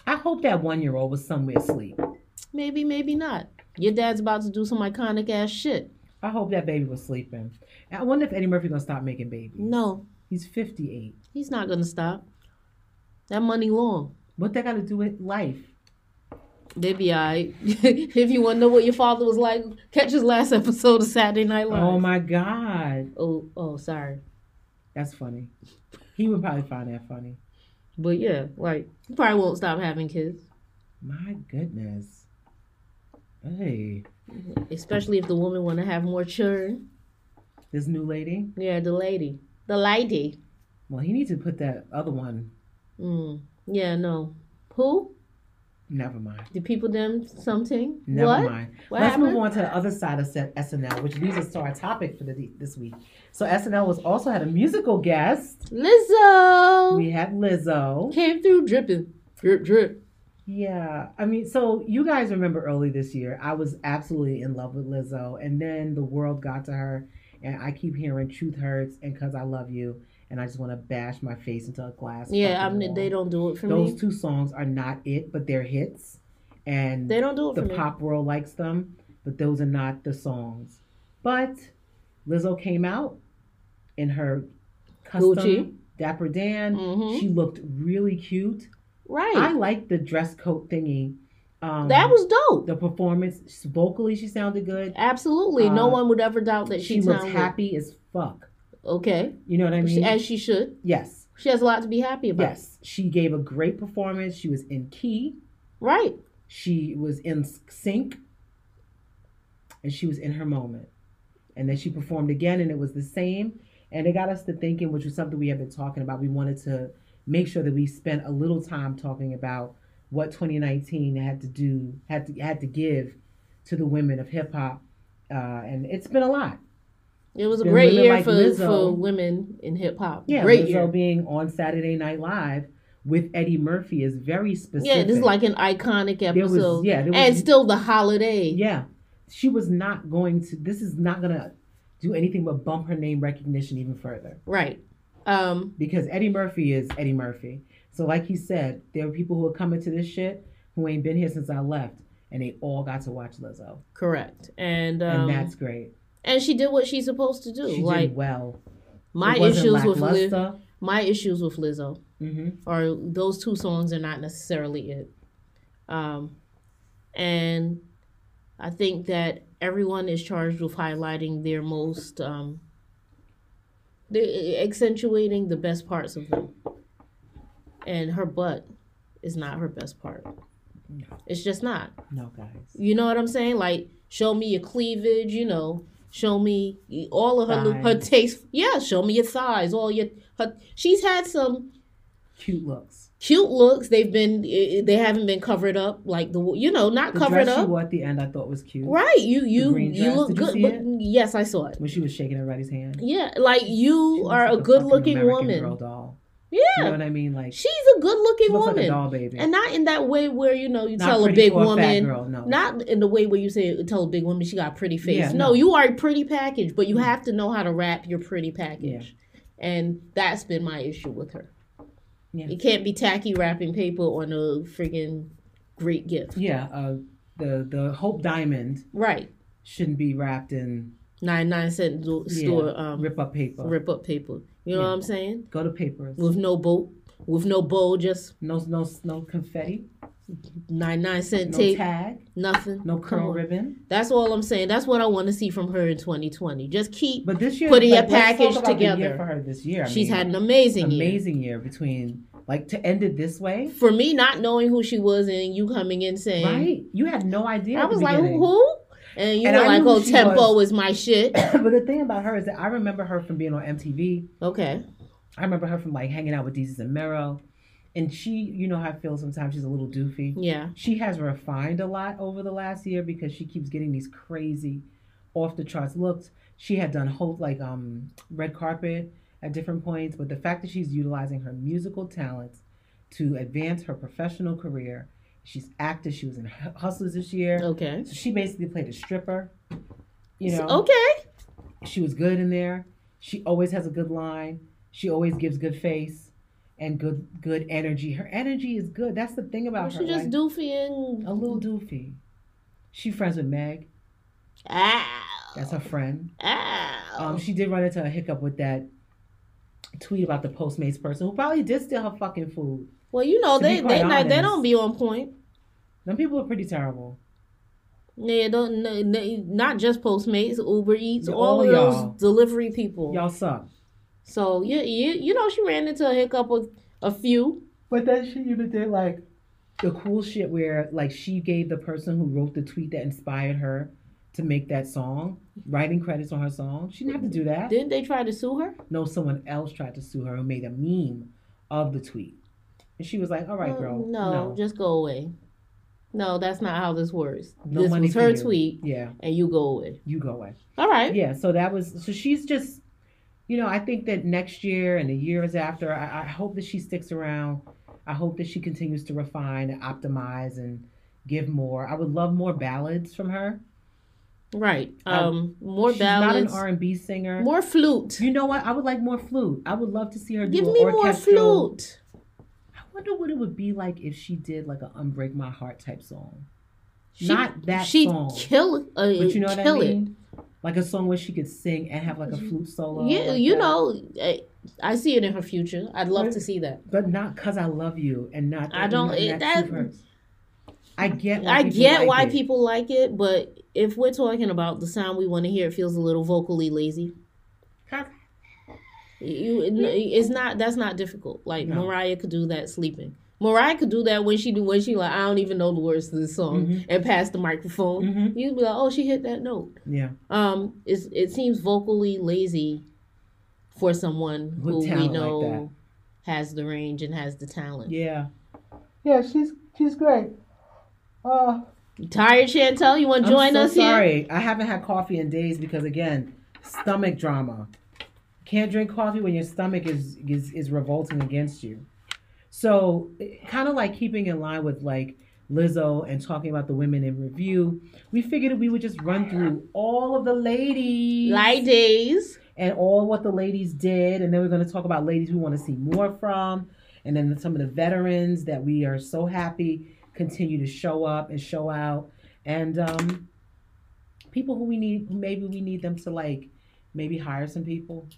I hope that one year old was somewhere asleep. Maybe, maybe not. Your dad's about to do some iconic ass shit. I hope that baby was sleeping. I wonder if Eddie Murphy gonna stop making babies. No, He's fifty eight. he's not gonna stop. That money long. What that got to do with life? They be alright. if you want to know what your father was like, catch his last episode of Saturday Night Live. Oh my God, oh, oh, sorry. that's funny. He would probably find that funny. But yeah, like he probably won't stop having kids, My goodness. Hey, especially if the woman want to have more children. this new lady. Yeah, the lady, the lady. Well, he needs to put that other one. Mm. Yeah, no. Who? Never mind. The people them something? Never what? mind. What Let's happened? move on to the other side of set- SNL, which leads us to our topic for the this week. So SNL was also had a musical guest. Lizzo We had Lizzo. came through dripping, drip drip. Yeah, I mean, so you guys remember early this year, I was absolutely in love with Lizzo, and then the world got to her, and I keep hearing "Truth Hurts" and "Cause I Love You," and I just want to bash my face into a glass. Yeah, I mean they don't do it for Those me. two songs are not it, but they're hits, and They don't do it the for me. pop world likes them, but those are not the songs. But Lizzo came out in her custom Gucci. Dapper Dan. Mhm. She looked really cute. Right. I like the dress coat thingy. Um, that was dope. the performance. Vocally, she sounded good. Absolutely. no uh, one would ever doubt that She she, looks happy as fuck. Okay. You know what I She- mean? as she should. yes, She has a lot to be happy about. yes. She gave a great performance. She was in key. Right. She was in sync, and she was in her moment. And then she performed again, and it was the same. And it got us to thinking, which was something we have been talking about. We wanted to make sure that we spent a little time talking about what 2019 had to do, had to had to give to the women of hip hop, uh, and it's been a lot. It was a great year like for, Lizzo- for women in hip hop. Yeah, great Lizzo year. being on Saturday Night Live with Eddie Murphy is very specific. Yeah, this is like an iconic episode. was, yeah, was, and still the holiday. yeah, she was not going to. This is not gonna do anything but bump her name recognition even further Right. Um, because Eddie Murphy is Eddie Murphy. So, like he said, there are people who are coming to this shit who ain't been here since I left, and they all got to watch Lizzo, correct. And um, and that's great. and she did what she's supposed to do. She like did well. my issues with Lizzo. my issues with Lizzo. Mm-hmm. or those two songs are not necessarily it. Um, and I think that everyone is charged with highlighting their most, um, accentuating the best parts of them. And her butt is not her best part. No. It's just not. No, guys. You know what I'm saying? Like, show me your cleavage. You know, show me all of her her taste. Yeah, show me your thighs. All your her. She's had some Cute looks. Cute looks. They've been they haven't been covered up like the you know not The covered dress she up. wore at the end, I thought was cute. Right, you you you look you good. see but yes, I saw it. When she was shaking everybody's hand. Yeah, like you are like a good looking American woman. Girl doll. Yeah, You know what I mean? Like she's a good looking woman, like doll baby. and not in that way where you know you Not tell a big for a fat woman. girl, no. Not in the way where you say tell a big woman she got a pretty face. Yeah, no, no. you are a pretty package, but you Mm. have to know how to wrap your pretty package. yeah. And that's been my issue with her. Yeah. It can't be tacky wrapping paper on a freaking great gift. yeah, uh, the the Hope Diamond Right. shouldn't be wrapped in Nine nine cent do- yeah, store um rip up paper. rip up paper. You know Yeah. what I'm saying? Go to papers. With no bow, with no bow, just No no no confetti. Nine nine cent No tape, tag. nothing. No curl ribbon. That's all I'm saying. That's what I want to see from her in 2020. Just keep. But this year, Putting like, a package the year together. for her this year. I She's mean, had an amazing, year. amazing year between like to end it this way. For me, not knowing who she was and you coming in saying, Right? You had no idea. I was like, who? who? And you And were I like, oh, tempo was- is my shit. but the thing about her is that I remember her from being on MTV. Okay. I remember her from like hanging out with Desus and Mero. And she, you know how I feel sometimes she's a little doofy. Yeah. She has refined a lot over the last year because she keeps getting these crazy off the charts looks. She had done whole like um red carpet at different points, but the fact that she's utilizing her musical talents to advance her professional career. She's acted, she was in Hustlers this year. Okay. So she basically played a stripper. You know, Okay. she was good in there. She always has a good line. She always gives good face and good good energy. Her energy is good. That's the thing about her. She's just like, doofy and. a little doofy. She friends with Meg. Ow. That's her friend. Ow. Um, she did run into a hiccup with that tweet about the Postmates person who probably did steal her fucking food. well, you know, they they not, they don't be on point. Them people are pretty terrible. Yeah, don't not just Postmates, Uber Eats, all, all of those delivery people. Y'all suck. So yeah, you you know she ran into a hiccup with a few. But then she even did like the cool shit where like she gave the person who wrote the tweet that inspired her to make that song writing credits on her song. She didn't have to do that. Didn't they try to sue her? No, someone else tried to sue her who made a meme of the tweet. And she was like, All right, Uh, girl. no, No. just go away. No, that's not how this works. No this money was her you. tweet, Yeah, and you go away. you go away. All right. Yeah, so that was so she's just you know, I think that next year and the years after, I, I hope that she sticks around. I hope that she continues to refine and optimize and give more. I would love more ballads from her. Right. Um, Um, more She's ballads, not an R and B singer. more flute. You know what? I would like more flute. I would love to see her do Give me more flute. I wonder what it would be like if she did like an "Unbreak My Heart" type song. She, Not that She'd song. kill. Uh, But you know what I it. Like a song where she could sing and have like a flute solo. Yeah, like you that. know, I, I see it in her future. I'd love Right. to see that. But not because I love you and not. I don't- it- that-. I get. Why I people get like why it. people like it, but if we're talking about the sound we want to hear, it feels a little vocally lazy. You, it- it's not. That's not difficult. Like No. Mariah could do that sleeping. Mariah could do that when she do when she like I don't even know the words to this song Mhm. and pass the microphone. Mhm. You'd be like, oh, she hit that note. Yeah, Um, it's, it seems vocally lazy for someone With who we talent like know has the range and has the talent. yeah, yeah. She's she's great. Uh, You tired, Chantel? You want to join so us here? sorry. I haven't had coffee in days because again, stomach drama. Can't drink coffee when your stomach is is, is revolting against you. So, kind of like keeping in line with like Lizzo and talking about the women in review, we figured we would just run through all of the ladies. Days. and all what the ladies did. And then we're going to talk about ladies we want to see more from. And then some of the veterans that we are so happy continue to show up and show out. And um, people who we need, maybe we need them to like maybe hire some people.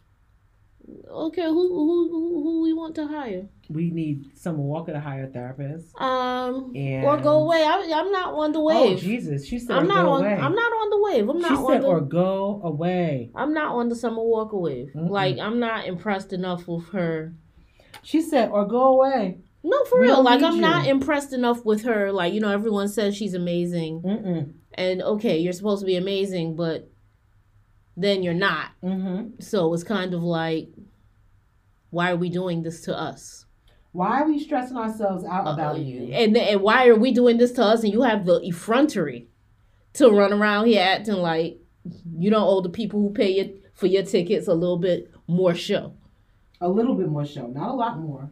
Okay, who who who, who we want to hire? We need Summer Walker to hire a therapist. Um, And or go away. I, I'm not on the wave. Oh. Jesus, she said I'm not on. away. I'm not on the wave. I'm not she said the. or go away. I'm not on the Summer Walker wave. Mm-mm. Like I'm not impressed enough with her. She said or go away. No, for We real. Like I'm you. not impressed enough with her. Like you know, everyone says she's amazing, Mm-mm. and okay, you're supposed to be amazing, but then you're not. Mm-hmm. So it's kind of like, why are we doing this to us? Why are we stressing ourselves out about Uh, you? And and why are we doing this to us? And you have the effrontery to run around here acting like you don't owe the people who pay you for your tickets a little bit more show. A little bit more show, not a lot more.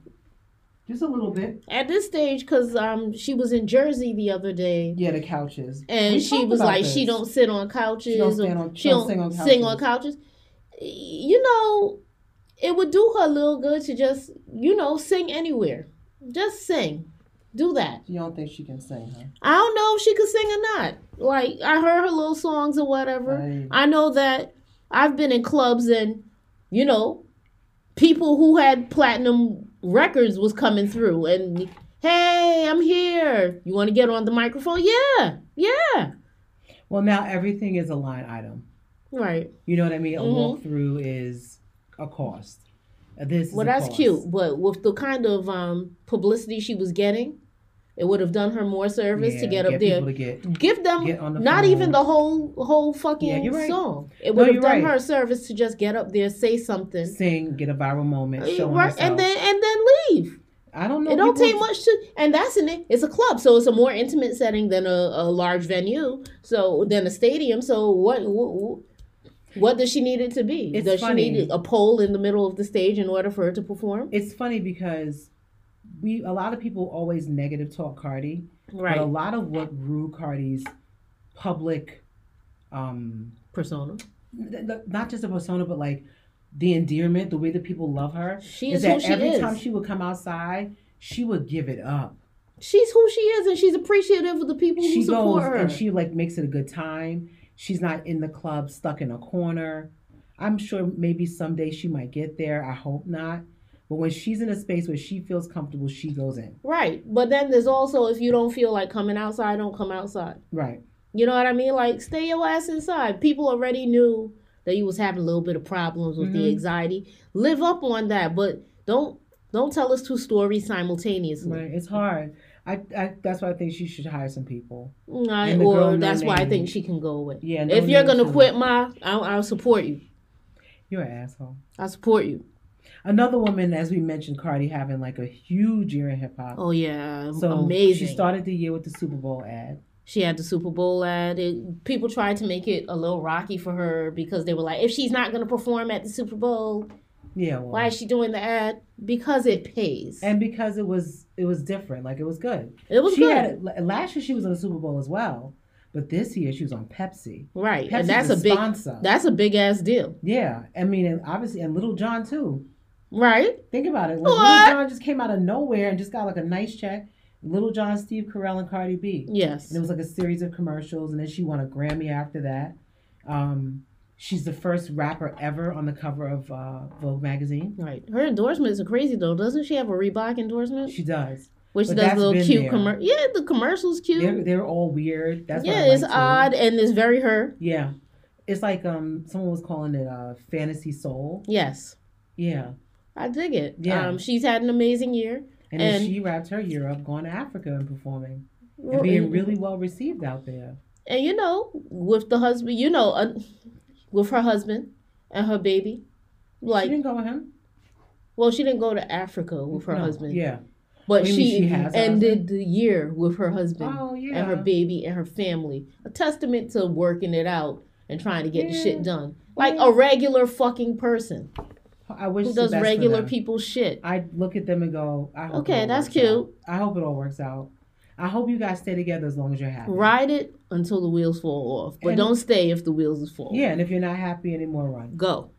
Just a little bit. At this stage, because um she was in Jersey the other day. Yeah, the couches. And We she was like, she don't sit on couches. She don't or stand on- she don't don't sing on sing on couches. couches. You know, it would do her a little good to just, you know, sing anywhere. Just sing. Do that. You don't think she can sing, huh? I don't know if she could sing or not. Like, I heard her little songs or whatever. Right. I know that I've been in clubs and, you know, people who had platinum records was coming through and, hey, I'm here. You want to get on the microphone? Yeah. Yeah. Well, now everything is a line item. Right. You know what I mean? A Mhm. walkthrough is a cost. This is Well, a that's cost. cute, but with the kind of um, publicity she was getting, it would have done her more service to get up there. to get. Give them get the not phone. even the whole whole fucking Yeah, right. song. It No, would have done right. her service to just get up there, say something, Sing, get a viral moment, uh, show right, herself. and then and then leave. I don't know. It don't people- take much to, and that's in it. It's a club, so it's a more intimate setting than a, a large venue. So than a stadium. So what? what what does she need it to be? It's does funny. she need a pole in the middle of the stage in order for her to perform? It's funny because we a lot of people always negative talk Cardi, Right. but a lot of what grew Cardi's public, um, Persona. th- th- not just a persona, but like the endearment, the way that people love her, She is is who that every is. time she would come outside, she would give it up. She's who she is, and she's appreciative of the people who She support goes her. and she like makes it a good time. She's not in the club stuck in a corner. I'm sure maybe someday she might get there. I hope not. But when she's in a space where she feels comfortable, she goes in. right, but then there's also if you don't feel like coming outside, don't come outside. Right. You know what I mean? Like stay your ass inside. People already knew that you was having a little bit of problems with the Mhm. anxiety. Live up on that, but don't don't tell us two stories simultaneously. Right. It's hard. I, I that's why I think she should hire some people. The or no that's why I think she can go away. Yeah. no if you're gonna quit my, I'll, I'll support you. you're an asshole. I support you. Another woman, as we mentioned, Cardi having like a huge year in hip hop. Oh yeah, so amazing. she started the year with the Super Bowl ad. She had the Super Bowl ad. It, people tried to make it a little rocky for her because they were like, if she's not going to perform at the Super Bowl, Yeah. Well, why is she doing the ad? Because it pays. and because it was it was different, like it was good. it was she good. had last year she was on the Super Bowl as well, but this year she was on Pepsi. right. Pepsi's and that's a a big sponsor. that's a big ass deal. yeah, I mean, and obviously, and Little John too. Right? Think about it. Like, What? Little John just came out of nowhere and just got like a nice check. Little John, Steve Carell, and Cardi B. Yes. And it was like a series of commercials, and then she won a Grammy after that. Um, she's the first rapper ever on the cover of uh, Vogue magazine. Right. Her endorsements are crazy though. Doesn't she have a Reebok endorsement? She does. Which but does little cute commercial. Yeah, the commercial's cute. They're they're all weird. That's what yeah, I like it's too. odd and it's very her. Yeah, it's like um someone was calling it uh fantasy soul. Yes. Yeah, I dig it. Yeah. Um, she's had an amazing year. and, And- she wrapped her year up going to Africa and performing and being really well received out there. and you know, with the husband, you know, uh, with her husband and her baby, like she didn't go with him. well, she didn't go to Africa with her No, husband, Yeah. but she, ended the year with her husband Oh yeah. and her baby and her family. A testament to working it out and trying to get the shit done, like Yeah. a regular fucking person I wish who the does best for regular them. people's shit. I look at them and go, I hope it Okay, all that's works cute. out. I hope it all works out. I hope you guys stay together as long as you're happy. Ride it until the wheels fall off, but And- don't stay if the wheels fall. Yeah, and if you're not happy anymore, run. go.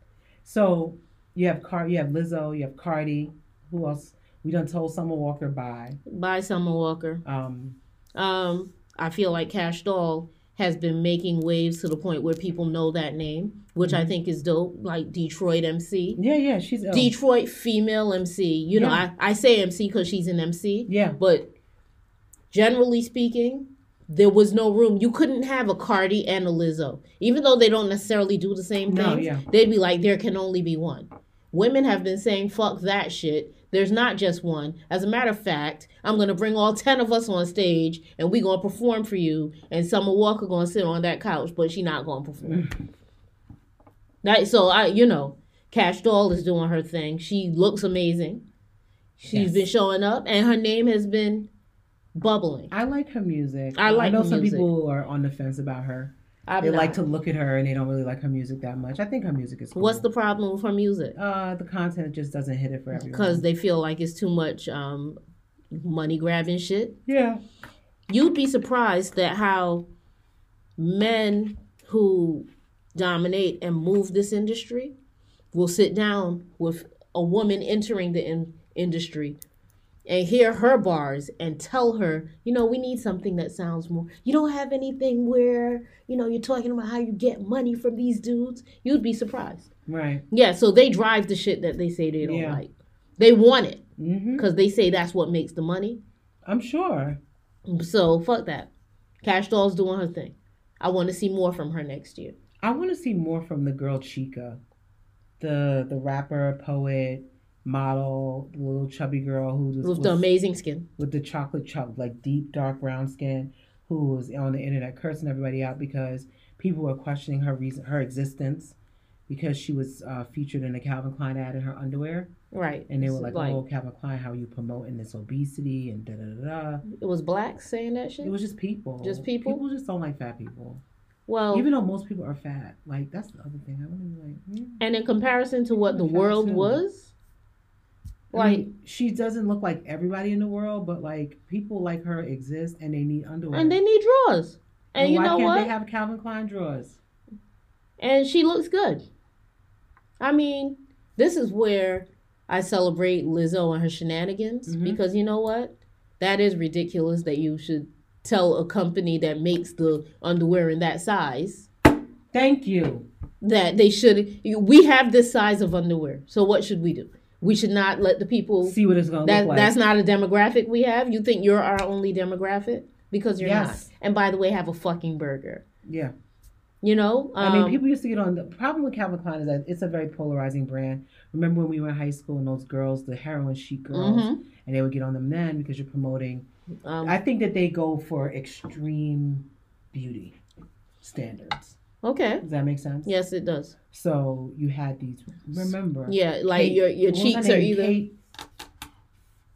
So you have Car, you have Lizzo, you have Cardi. Who else? We done told Summer Walker bye. Bye, Summer Walker. Um, Um, I feel like Kash Doll has been making waves to the point where people know that name, which I mm-hmm. think is dope. Like Detroit MC. Yeah, yeah, she's ill. Detroit female MC. You know, Yeah. I, I say MC because she's an MC. Yeah. But generally speaking, there was no room. You couldn't have a Cardi and a Lizzo. Even though they don't necessarily do the same No, things, yeah. they'd be like, there can only be one. Women have been saying, fuck that shit. There's not just one. As a matter of fact, I'm gonna bring all ten of us on stage and we're gonna perform for you. And Summer Walker gonna sit on that couch, but she not gonna perform. Mm. that so I, you know, Kash Doll is doing her thing. She looks amazing. She's Yes. been showing up, and her name has been bubbling. I like her music. I like I know some music. people are on the fence about her. I'm they like to look at her and they don't really like her music that much. I think her music is cool. What's the problem with her music? uh the content just doesn't hit it for everyone. Because they feel like it's too much um, money grabbing shit. yeah. You'd be surprised that how men who dominate and move this industry will sit down with a woman entering the in- industry and hear her bars and tell her, you know, we need something that sounds more. You don't have anything where, you know, you're talking about how you get money from these dudes. You'd be surprised. Right. Yeah, so they drive the shit that they say they don't Yeah. like. They want it mm-hmm. because they say that's what makes the money. I'm sure. So fuck that. Kash Doll's doing her thing. I want to see more from her next year. I want to see more from the girl Chika, the the rapper, poet, model, little chubby girl who was, With was the amazing skin. with the chocolate chop, like deep dark brown skin, who was on the internet cursing everybody out because people were questioning her reason, her existence, because she was uh, featured in a Calvin Klein ad in her underwear, Right. and they were It's like, "Oh, Calvin Klein, how are you promoting this obesity and da da da da." it was blacks saying that shit. It was just people. Just people? People just don't like fat people. well, Even though most people are fat, like that's the other thing. I wouldn't be like, hmm. and in comparison to what the world too. was, I like, mean, she doesn't look like everybody in the world, but like people like her exist and they need underwear. and they need drawers. And you why know can't what? they have Calvin Klein drawers? and she looks good. I mean, this is where I celebrate Lizzo and her shenanigans Mhm. because you know what? That is ridiculous that you should tell a company that makes the underwear in that size Thank you. that they should we have this size of underwear. So what should we do? We should not let the people See what it's gonna that look like. that's not a demographic we have. You think you're our only demographic because you're Yes. not. And by the way, have a fucking burger. yeah. You know? I mean, Um, people used to get on. The problem with Calvin Klein is that it's a very polarizing brand. Remember when we were in high school and those girls, the heroin chic girls, mhm. and they would get on them then because you're promoting. Um, I think that they go for extreme beauty standards. Okay. Does that make sense? Yes, it does. So you had these. Remember? Yeah, like Kate- your your what was her cheeks are either Kate,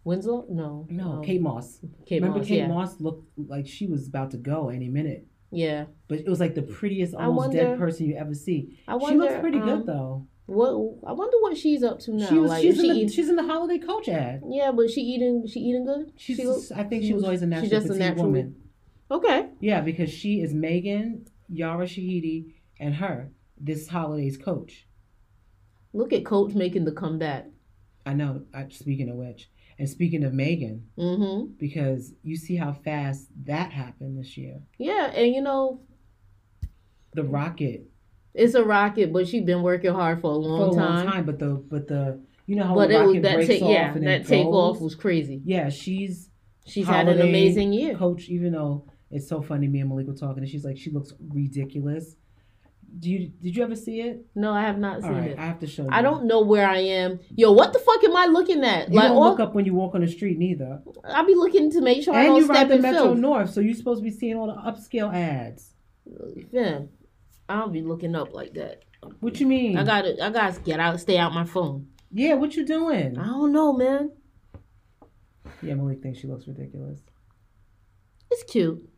Winslow. No, no, um, Kate Moss. Kate Remember Moss. Kate yeah, Moss looked like she was about to go any minute, yeah. but it was like the prettiest, almost dead person you ever see. I wonder, she looks pretty um, good though. What I wonder what she's up to now. She was, like, she's, is she in the, eat- she's in the holiday coach ad. yeah, but she eating. She eating good. She's, she I think she was always a natural she's just a natural- woman. okay. Yeah, because she is Megan, Yara Shahidi, and her this holiday's coach. Look at Coach making the comeback. I know. I, speaking of which, and speaking of Megan, Mm-hmm. because you see how fast that happened this year. Yeah, and you know The rocket it's a rocket, but she's been working hard for a long, for a time. long time, but the but the you know how But the it rocket was that take off yeah and that takeoff was crazy. Yeah, she's She's had an amazing year. coach. Even though it's so funny, me and Malik were talking, and she's like, she looks ridiculous. Do you did you ever see it? No, I have not seen right, it. I have to show you. I don't know where I am. Yo, what the fuck am I looking at? You like, don't all, look up when you walk on the street neither. I'll be looking to make sure I and don't you step ride the Metro filth. North, so you're supposed to be seeing all the upscale ads. Fam, I don't be looking up like that. What you mean? I gotta, I gotta get out, stay out my phone. yeah, what you doing? I don't know, man. Yeah, Malik thinks she looks ridiculous. It's cute.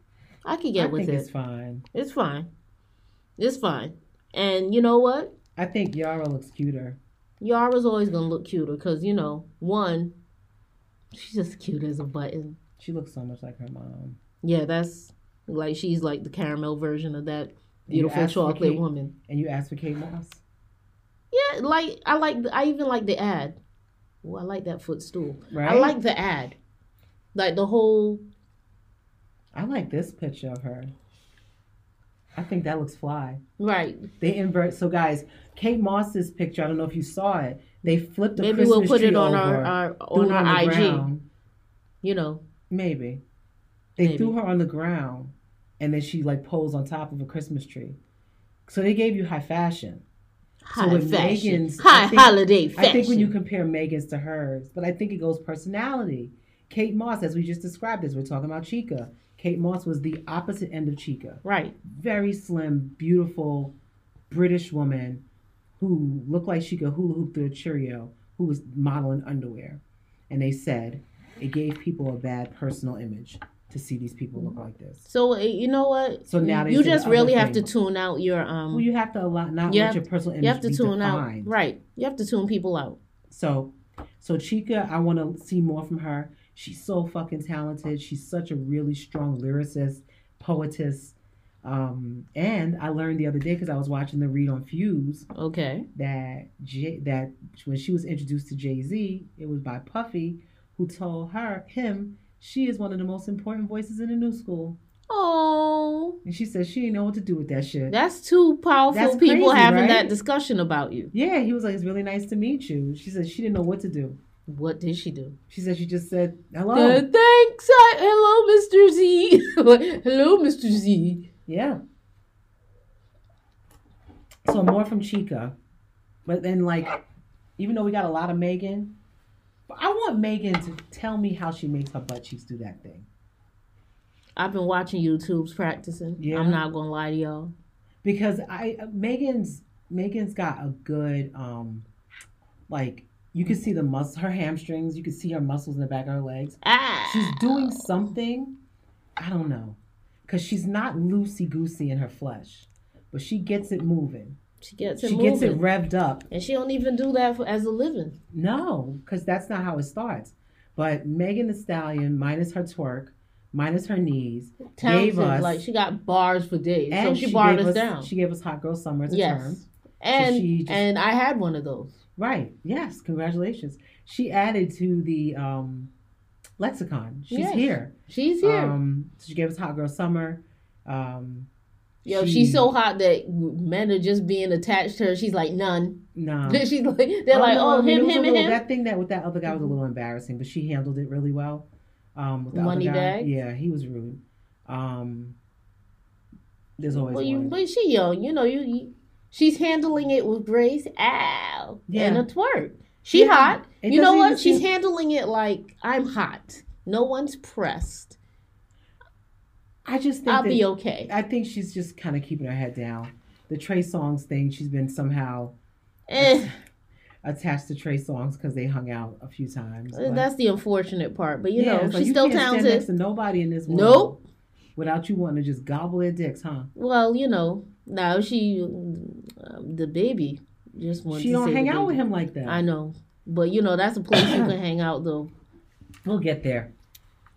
I can get I with think it. it's fine. It's fine. It's fine. And you know what? I think Yara looks cuter. Yara's always gonna look cuter because you know, one, she's just cute as a button. She looks so much like her mom. Yeah, that's like she's like the caramel version of that beautiful chocolate Kate- woman. And you asked for Kate Moss. Yeah, like I like I even like the ad. Oh, I like that footstool. Right? I like the ad. Like the whole I like this picture of her. I think that looks fly. Right. They invert. So guys, Kate Moss's picture. I don't know if you saw it. They flipped the Christmas tree. Maybe Christmas we'll put it on over, our, our on our the IG. ground. You know. Maybe. They Maybe. threw her on the ground, and then she like posed on top of a Christmas tree. So they gave you high fashion. High with fashion. Megan's, High think- holiday fashion. I think when you compare Megan's to hers, but I think it goes personality. Kate Moss, as we just described, as we're talking about Chika. Kate Moss was the opposite end of Chika. right. Very slim, beautiful British woman who looked like she could hula hoop through a Cheerio, who was modeling underwear. And they said it gave people a bad personal image to see these people look like this. So uh, you know what? So now you just really have to tune out your um. Well, you have to allow not You let have- your personal image you have to tune defined. out. Right. You have to tune people out. So, so Chika, I want to see more from her. She's so fucking talented. She's such a really strong lyricist, poetess. Um, and I learned the other day because I was watching the read on Fuse Okay. that J- that when she was introduced to Jay Z, it was by Puffy, who told her him she is one of the most important voices in the new school, Oh, and she said she didn't know what to do with that shit. that's two powerful That's people crazy, having right? that discussion about you. yeah, he was like, "It's really nice to meet you." She said she didn't know what to do. What did she do? She said she just said hello. Uh, thanks. I, hello, Mr. Z. hello, Mr. Z. Yeah. So more from Chika, but then like, even though we got a lot of Megan, but I want Megan to tell me how she makes her butt cheeks do that thing I've been watching YouTube's practicing. Yeah. I'm not gonna lie to y'all. because I Megan's Megan's got a good um, like you can see the mus her hamstrings, you can see her muscles in the back of her legs. Ah, She's doing something, I don't know, because she's not loosey goosey in her flesh, but she gets it moving. She gets it She moving, gets it revved up. and she don't even do that for, as a living. No, because that's not how it starts. But Megan Thee Stallion, minus her twerk, minus her knees, Talented, gave us like she got bars for days, so and she, barred us down. She gave us Hot Girl Summer as a yes, term. and she just- and I had one of those. Right. Yes. Congratulations. She added to the um, lexicon. She's Yes. here. She's here. Um, she gave us Hot Girl Summer. Um, Yo, she- she's so hot that men are just being attached to her. She's like none. no. she's like they're like, no, oh, I mean, him, him, and little- him. That thing that with that other guy was a little embarrassing, but she handled it really well. Um, with the Money other guy. bag? Yeah, he was rude. Um, there's always Well, you, one. but she young, you know, you, you she's handling it with grace. Ow, Yeah. and a twerk. She Yeah. hot. It you know what? She's seem- handling it like I'm hot. No one's pressed. I just think I'll be okay. I think she's just kind of keeping her head down. The Trey Songz thing, she's been somehow Eh, attached to Trey Songz because they hung out a few times. but- that's the unfortunate part. But you Yeah, know, like she's you still talented. next to nobody in this world. Nope. Without you wanting to just gobble their dicks, huh? Well, you know, now she, um, the baby, just wants she to don't hang out with him like that. I know, but you know that's a place you can hang out though. We'll get there.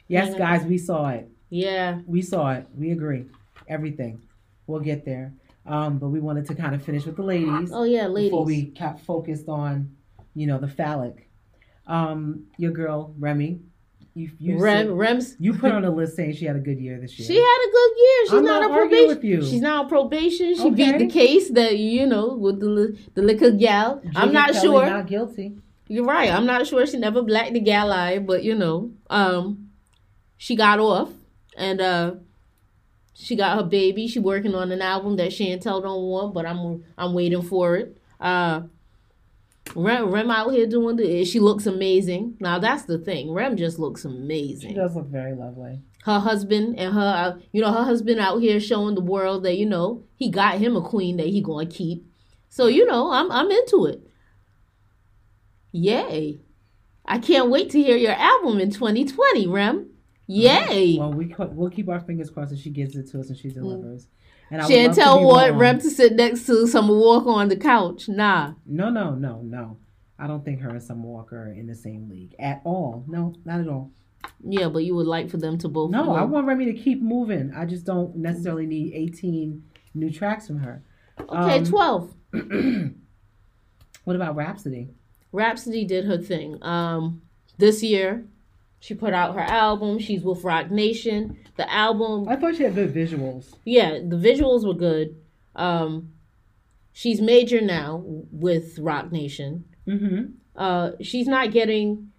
Yes, Hang out. guys, we saw it. Yeah, We saw it. We agree. Everything. We'll get there. Um, but we wanted to kind of finish with the ladies Oh yeah, ladies. before we got focused on, you know, the phallic. Um, your girl Remy, you you Rem, said- Rems. you put on a list saying she had a good year this year. She had a good year. She's I'm not, not on probation. with you. She's not on probation. She beat the case that you know with the the liquor gal. I'm not Kelly sure. Not guilty. You're right. I'm not sure she never blacked the gal eye, but you know, um, she got off and uh, she got her baby. She working on an album that Chantel don't want, but I'm I'm waiting for it. Uh, Rem, Rem out here doing the. She looks amazing. Now that's the thing. Rem just looks amazing. She does look very lovely. Her husband and her, uh, you know, her husband out here showing the world that you know he got him a queen that he gonna keep. So you know, I'm I'm into it. Yay! I can't wait to hear your album in 2020, Rem. Yay! Well, we we'll keep our fingers crossed that she gives it to us and she delivers. And I would love to Chantel wrong. Rem to sit next to some Walker on the couch. Nah. No, no, no, no. I don't think her and Summer Walker are in the same league at all. No, not at all. Yeah, but you would like for them to both. No, move. I want Remy to keep moving. I just don't necessarily need 18 new tracks from her. Okay, Um, 12. What about Rhapsody? Rhapsody did her thing. Um, this year, She put out her album. She's with Roc Nation. The album, I thought she had good visuals. yeah, the visuals were good. Um, she's major now with Roc Nation. Mm-hmm. Uh, she's not getting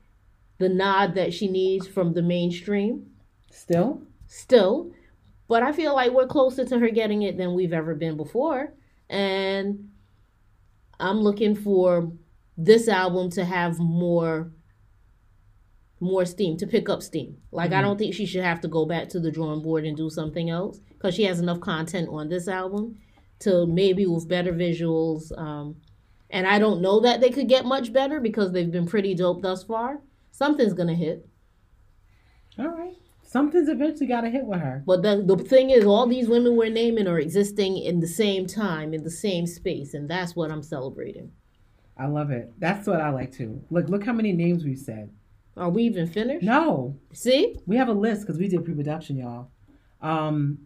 the nod that she needs from the mainstream Still, still, but I feel like we're closer to her getting it than we've ever been before. And I'm looking for this album to have more more steam to pick up steam. Like I Mhm. don't think she should have to go back to the drawing board and do something else because she has enough content on this album to maybe with better visuals. Um, and I don't know that they could get much better because they've been pretty dope thus far. Something's gonna hit. all right. Something's eventually got to hit with her. But the the thing is, all these women we're naming are existing in the same time, in the same space, and that's what I'm celebrating. I love it. That's what I like too. Look, look how many names we've said. Are we even finished? No, See? we have a list because we did pre-production, y'all. Um,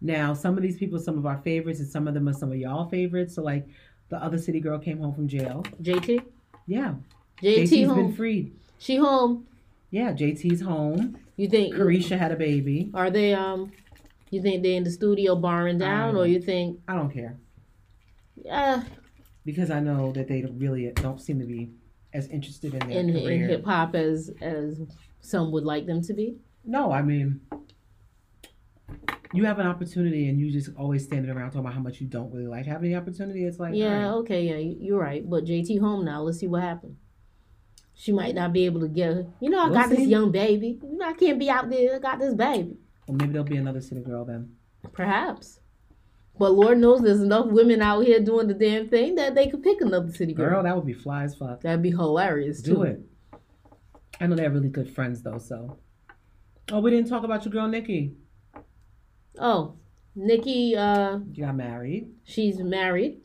now some of these people, are some of our favorites, and some of them are some of y'all favorites. So like, the other city girl came home from jail. JT? Yeah, JT JT's home. been freed. She home. Yeah, JT's home. You think Caresha had a baby. are they um you think they in the studio barring down or you think I don't care yeah because I know that they really don't seem to be as interested in their in, in hip hop as as some would like them to be? No, I mean, you have an opportunity and you just always standing around talking about how much you don't really like having the opportunity. It's like, Yeah, right. okay, yeah, you- you're right. But JT home now. Let's see what happens. She might not be able to get. You know, I We'll got this young baby. You know, I can't be out there. I got this baby. well, maybe there'll be another city girl then. Perhaps. But Lord knows there's enough women out here doing the damn thing that they could pick another city girl. Girl, that would be fly as fuck. That'd be hilarious too. Do it. I know they're really good friends though, so. Oh, we didn't talk about your girl Nikki. Oh, Nikki, uh, You got married. she's married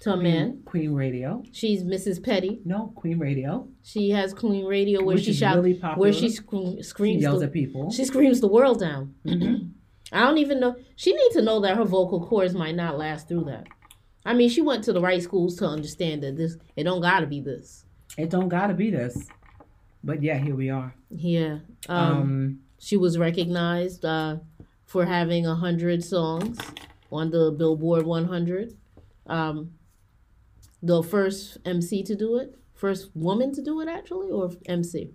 to a Queen- man. Queen Radio. She's Mrs. Petty. No, Queen Radio. She has Queen Radio where which she shouts, really popular. where she She screams, yells the, at people. she screams the world down. Mhm. I don't even know. She needs to know that her vocal cords might not last through that. I mean, she went to the right schools to understand that this it don't gotta be this. It don't gotta be this. But yeah, here we are. Yeah. Um, Um, she was recognized uh, for having a hundred songs on the Billboard 100. Um, the first MC to do it, first woman to do it actually, or MC.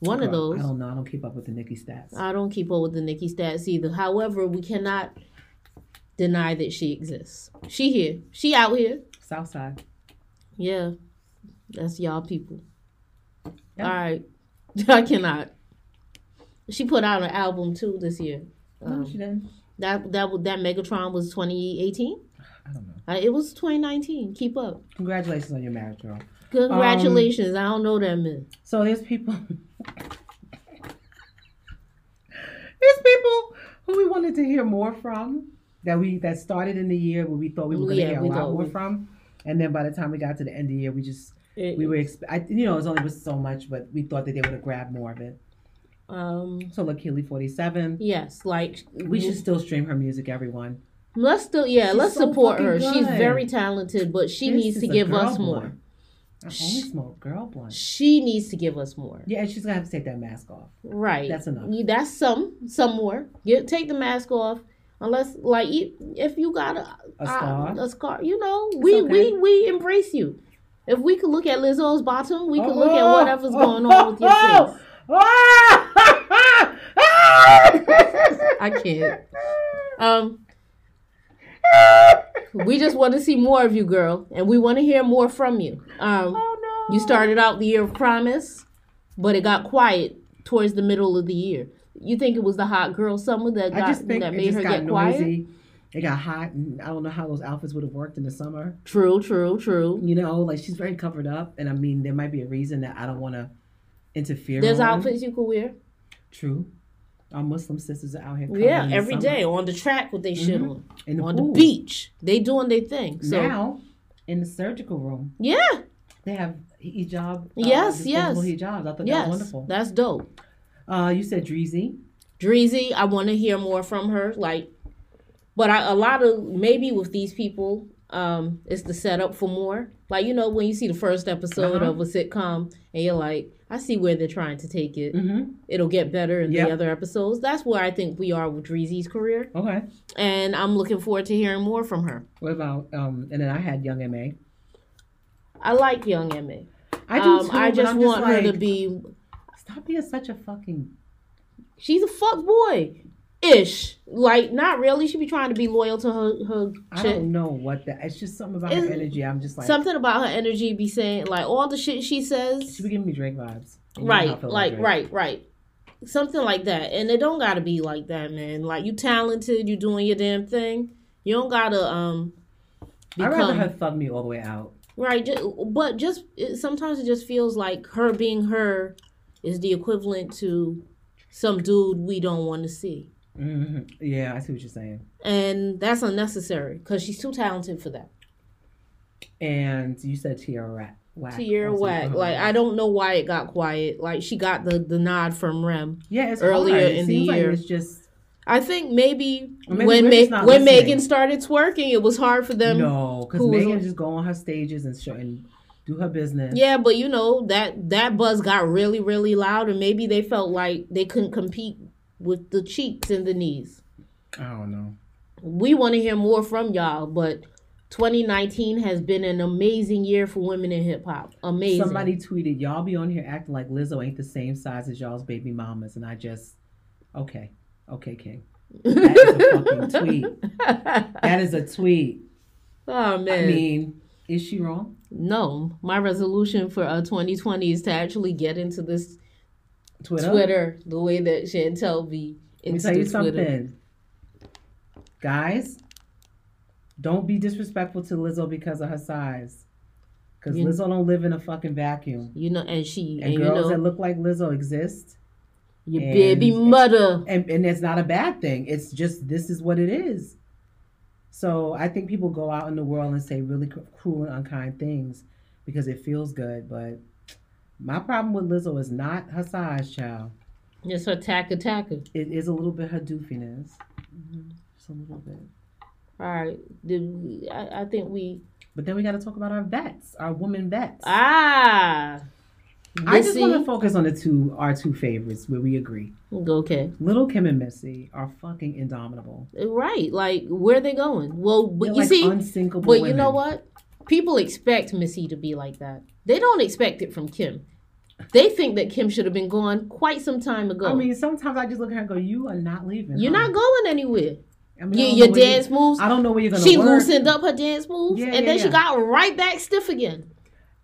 One of those. I don't know. I don't keep up with the Nikki stats. I don't keep up with the Nikki stats either. However, we cannot deny that she exists. She here. She out here. Southside. Yeah. That's y'all people. Yeah. All right. I cannot. She put out an album too this year. no, Um, she didn't. that that that Megatron was 2018. I don't know. Uh, it was 2019. Keep up. Congratulations on your marriage, girl. Congratulations. I don't know that man. So there's people. there's people who we wanted to hear more from that we that started in the year where we thought we were going to Yeah, hear a lot more we- from, and then by the time we got to the end of the year, we just we were exp- I, you know it was only was so much, but we thought that they would have grabbed more of it. um So look, Leikeli forty seven. yes, like We should still stream her music, everyone. Let's still, yeah, She's let's so support her. She's very talented, but she This needs to give us more. blunt. Only smoke girl blunt. She needs to give us more. Yeah, and she's gonna have to take that mask off. Right. That's enough. You- That's some, some more. Get take the mask off. Unless, like, if you got a, A scar? a scar, you know, we okay. we we embrace you. If we could look at Lizzo's bottom, we could look at Oh, whatever's oh, going on with your oh, face. oh. I can't. Um, we just want to see more of you, girl, and we want to hear more from you. Um, Oh no! You started out the year of promise, but it got quiet towards the middle of the year. You think it was the hot girl summer that got that it made her got get quiet? noisy. It got hot, and I don't know how those outfits would have worked in the summer. True, true, true. You know, like she's very covered up, and I mean, there might be a reason that I don't want to interfere. There's on. outfits you could wear. True. Our Muslim sisters are out here. Yeah, covered in the every day on the track with they shit Mhm. on. the on pool. the beach. They doing their thing. So now, in the surgical room, yeah, they have hijab. Uh, Yes, disposable yes. hijabs. I thought that was wonderful. that's dope. Uh, you said Dreezy. Dreezy, I want to hear more from her. Like, but I, a lot of maybe with these people, um, it's the setup for more. Like you know when you see the first episode Uh-huh. of a sitcom and you're like, I see where they're trying to take it. Mm-hmm. It'll get better in Yep. the other episodes. That's where I think we are with Dreezy's career, Okay. and I'm looking forward to hearing more from her. What about um? And then I had Young Ma. I like Young Ma. I do um, too. I just want her to be. stop being such a fucking. She's a fuck boy, ish. Like not really. She be trying to be loyal to her her I don't know what that. It's just something about her energy. I'm just like Something about her energy be saying like all the shit she says. she be giving me Drake vibes. You know how I Right, about like right, right. Something like that. And it don't gotta be like that, man. Like you talented, you doing your damn thing. You don't gotta um I'd rather become her thug me all the way out. right. Just, but just it, sometimes it just feels like her being her is the equivalent to some dude we don't want to see, hmm Yeah, I see what you're saying. and that's unnecessary because she's too talented for that. And you said Tierra Rat. Whack. Tierra. Whack, Uh-huh. like I don't know why it got quiet. Like she got the the nod from Rem. yeah, it's earlier hard. It in the seems like year. it's just I think maybe, maybe when Ma- when. Megan started twerking, it was hard for them. no, because was Megan just go on her stages and show and do her business. Yeah, but you know that that buzz got really really loud, and maybe they felt like they couldn't compete with the cheeks and the knees. I don't know. We want to hear more from y'all, but 2019 has been an amazing year for women in hip hop. Amazing. Somebody tweeted, "Y'all be on here acting like Lizzo ain't the same size as y'all's baby mamas," and I just, okay, okay, King, that is a fucking tweet. That is a tweet. oh man. I mean, is she wrong? no, my resolution for uh, 2020 is to actually get into this Twitter. Twitter the way that Chantel be Let me tell you Twitter. something, guys. Don't be disrespectful to Lizzo because of her size. Because Lizzo don't live in a fucking vacuum. You know, and she And and, you girls know that look like Lizzo exist. your and- baby mother. and and it's not a bad thing. It's just this is what it is. So I think people go out in the world and say really cr- cruel and unkind things because it feels good. But my problem with Lizzo is not her size, child. It's her tack attacker. It is a little bit her doofiness, just a little bit. All right, we, I, I think we But then we got to talk about our vets, our woman vets. ah. I just want to focus on the two our two favorites where we agree. Okay, Little Kim and Missy are fucking indomitable. right. Like, where are they going? Well, but They're you like see, unsinkable but you know what? People expect Missy to be like that. They don't expect it from Kim. They think that Kim should have been gone quite some time ago. I mean, sometimes I just look at her and go, "You are not leaving. You're huh?" not going anywhere. I mean, I Your, don't your know where you- dance moves. I don't know where you're gonna She work. loosened up her dance moves, Yeah, and yeah, then she got right back stiff again.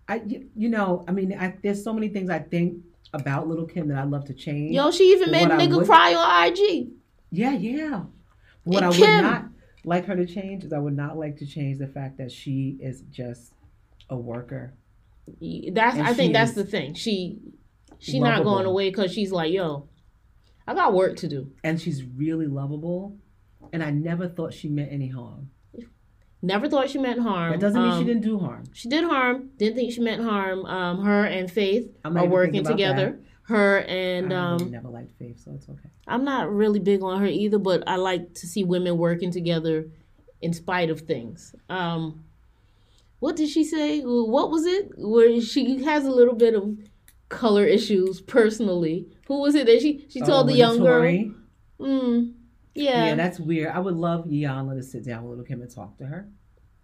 I, you, you know, I mean, I, there's so many things I think about Little Kim that I'd love to change. Yo, she even made a nigga would- cry on IG. Yeah, yeah. What And I would Kim- not like her to change is I would not like to change the fact that she is just a worker. That's And I think that's the thing. She she not going away because she's like, yo, I got work to do. And she's really lovable. And I never thought she meant any harm. Never thought she meant harm. That doesn't mean she Um, didn't do harm. She did harm. Didn't think she meant harm. Um, her and Faith are working together. Her and I um, never liked Faith, so it's okay. I'm not really big on her either, but I like to see women working together in spite of things. Um, what did she say? What was it? Where she has a little bit of color issues personally. Who was it that she she told Oh, the young girl? Mm, Yeah. yeah, that's weird. I would love Iyanla to sit down with Little Kim and talk to her.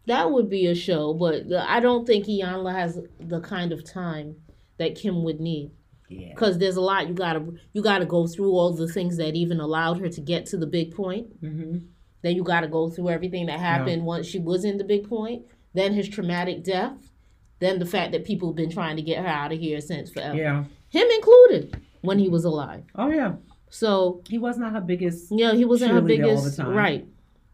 that would be a show, but I don't think Iyanla has the kind of time that Kim would need. Yeah. because there's a lot you gotta you gotta go through all the things that even allowed her to get to the big point Mm-hmm. then you gotta go through everything that happened once she was in the big point then his traumatic death then the fact that people have been trying to get her out of here since forever Yeah. him included when he was alive Oh yeah. so He was not her biggest. Yeah, he wasn't her biggest right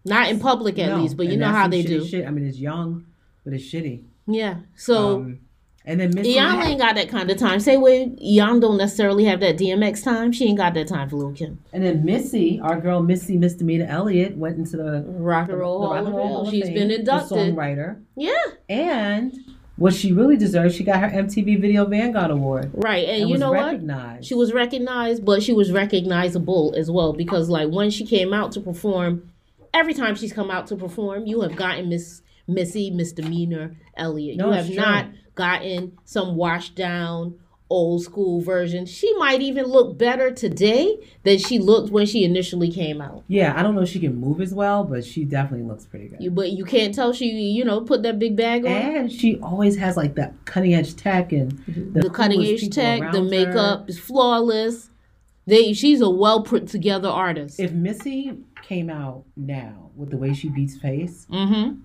not in public at No, least but you and know how they shitty do Shit. I mean, it's young, but it's shitty. yeah so um, and then Missy. Iyanla ain't got that kind of time. Say way Iyanla don't necessarily have that DMX time. She ain't got that time for Lil Kim. and then Missy, our girl Missy Misdemeanor Elliott, went into the, Rock and Roll the Hall Rock of and Roll Hall Fame. She's been inducted. songwriter, Yeah, and what she really deserves, she got her MTV Video Vanguard Award right. And, and you know what? She was recognized, but she was recognizable as well because, like, when she came out to perform, every time she's come out to perform, you have gotten Miss Missy misdemeanor Elliott. No, you have not gotten some washed down old school version. She might even look better today than she looked when she initially came out. Yeah, I don't know if she can move as well, but she definitely looks pretty good. You, but you can't tell she, you know, put that big bag on. and she always has like that cutting edge tech and the, cutting edge tech, the makeup her. is flawless. They, she's a well put together artist. If Missy came out now with the way she beats face, mm-hmm.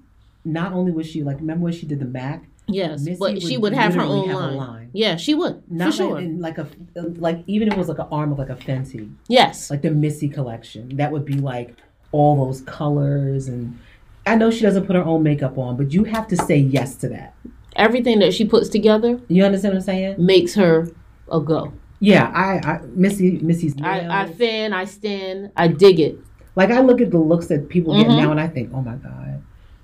Not only was she like, remember when she did the Mac? Yes, Missy but she would have her own have line. line. Yeah, she would Not for sure. in like a like even if it was like an arm of like a Fenty, yes, like the Missy collection. That would be like all those colors and. I know she doesn't put her own makeup on, but you have to say yes to that. everything that she puts together You understand what I'm saying? makes her a go. Yeah, I, I Missy, Missy's nails. I, I fan, I stand, I dig it. Like I look at the looks that people get Mhm. now, and I think, oh my god,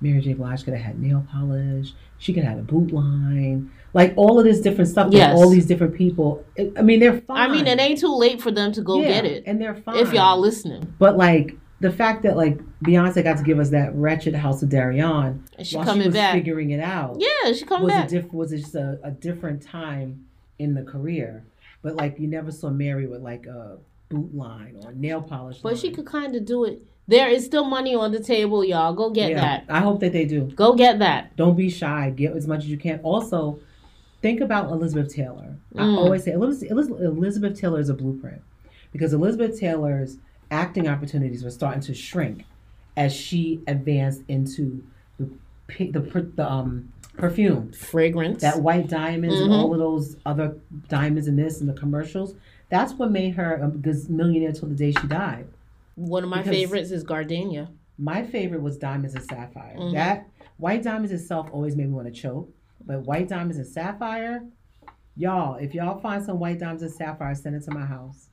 Mary J. Blige could have had nail polish. She could have had a boot line. Like all of this different stuff. Yes. all these different people. I mean, they're fine. I mean, it ain't too late for them to go Yeah, get it. and they're fine. If y'all listening, But like the fact that like Beyonce got to give us that wretched House of Deréon and she while coming she was back. figuring it out. yeah, she coming was back. a diff- was it just a, a different time in the career. But like you never saw Mary with like a boot line or nail polish. but she could kind of do it. There is still money on the table, y'all. Go get Yeah, that. I hope that they do. Go get that. Don't be shy. Get as much as you can. Also, think about Elizabeth Taylor. I Mm. always say Elizabeth, Eliz- Elizabeth Taylor is a blueprint because Elizabeth Taylor's acting opportunities were starting to shrink as she advanced into the the, the um perfume. Fragrance. That white diamonds and Mhm. all of those other diamonds in this and the commercials. That's what made her a millionaire till the day she died. One of my because- favorites is Gardenia. My favorite was diamonds and sapphire. Mhm. That white diamonds itself always made me want to choke, but white diamonds and sapphire, y'all, if y'all find some white diamonds and sapphire, send it to my house.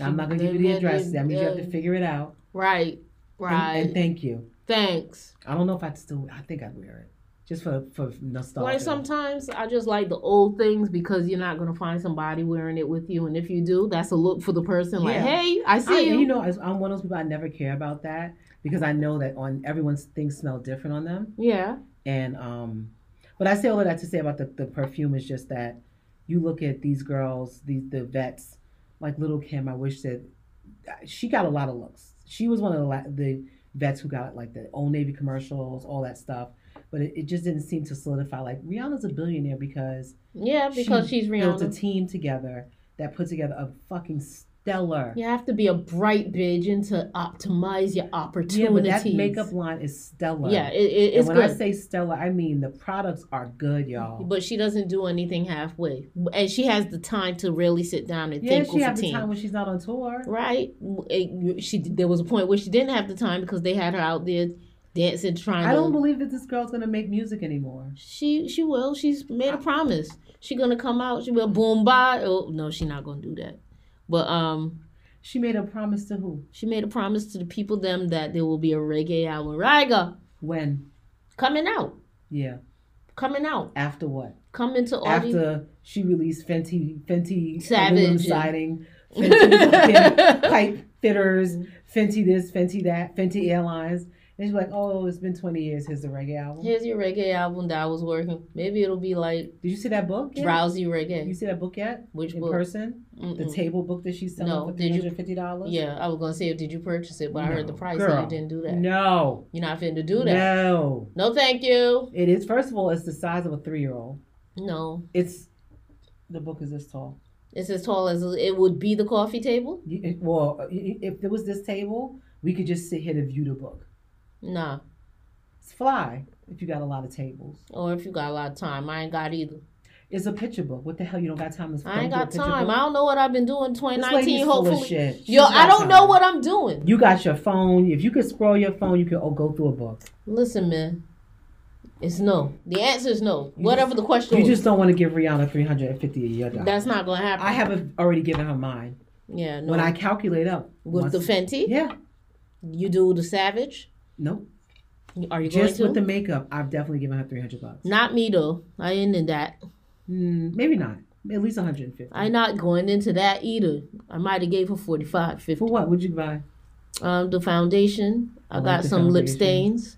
I'm not gonna give you the address. That means you have to figure it out. Right, And- right. And, thank you. Thanks. I don't know if I'd still. I think I'd wear it just for for nostalgia. Like sometimes I just like the old things because you're not gonna find somebody wearing it with you, and if you do, that's a look for the person. Like, Yeah. hey, I see I, you. you know, I'm one of those people. I never care about that because I know that on everyone's things smell different on them. yeah, And um, but I say all of that to say about the, the perfume is just that you look at these girls, these the vets, like Lil' Kim. I wish that she got a lot of looks. She was one of the the vets who got like the Old Navy commercials, all that stuff. But it, it just didn't seem to solidify. Like Rihanna's a billionaire because yeah, because she she's built a team together that put together a fucking stellar. You have to be a bright bitch and to optimize your opportunities. Yeah, but that makeup line is stellar. Yeah, it, it, and it's when good. I say stellar, I mean the products are good, y'all. but she doesn't do anything halfway, and she has the time to really sit down and Yeah, think she with has the team. time when she's not on tour. Right? It- she there was a point where she didn't have the time because they had her out there dancing, trying I don't believe that this girl's gonna make music anymore. She she will. She's made a promise. She's gonna come out. She will boom bye. Oh no, she's not gonna do that. But um, She made a promise to who? she made a promise to the people them that there will be a reggae album. Riga When? coming out, Yeah. coming out, After what? coming to all these. After she released Fenty Fenty Savage siding, Fenty pipe fitters, Fenty this, Fenty that, Fenty Airlines. And she's like, oh, it's been 20 years. Here's the reggae album. Here's your reggae album that I was working. Maybe it'll be like Did you see that book? yet? drowsy reggae. You see that book yet? Which In book? person? The Mm-mm. table book that she's selling No, for did you- $350? Yeah, I was gonna say, did you purchase it? But I heard the price, girl. you didn't do that. No. You're not finna do that. No. No, thank you. It is, first of all, it's the size of a three year old. No, It's, the book is this tall. it's as tall as it would be the coffee table. Well, if there was this table, we could just sit here to view the book. Nah. It's fly if you got a lot of tables. Or if you got a lot of time, I ain't got either. It's a picture book. What the hell? You don't got time to I ain't got time. Book? I don't know what I've been doing This 2019. lady's full of Hopefully, shit. Yo, I don't know what I'm doing. You got your phone. If you could scroll your phone, you could oh, go through a book. Listen, man. It's no. The answer is no. You Whatever the question You was. just don't want to give Rihanna 350 a year. That's not gonna happen. I have already given her mine. Yeah, no. When I calculate up. with once- the Fenty, Yeah. you do the Savage. Nope. Are you Just going with the makeup, I've definitely given her 300 bucks. Not me though. I ain't in that. Mm, maybe not. At least 150. I'm not going into that either. I might have gave her 45, 50. For what? What'd you buy? Um, the foundation. I, I got the some lip stains.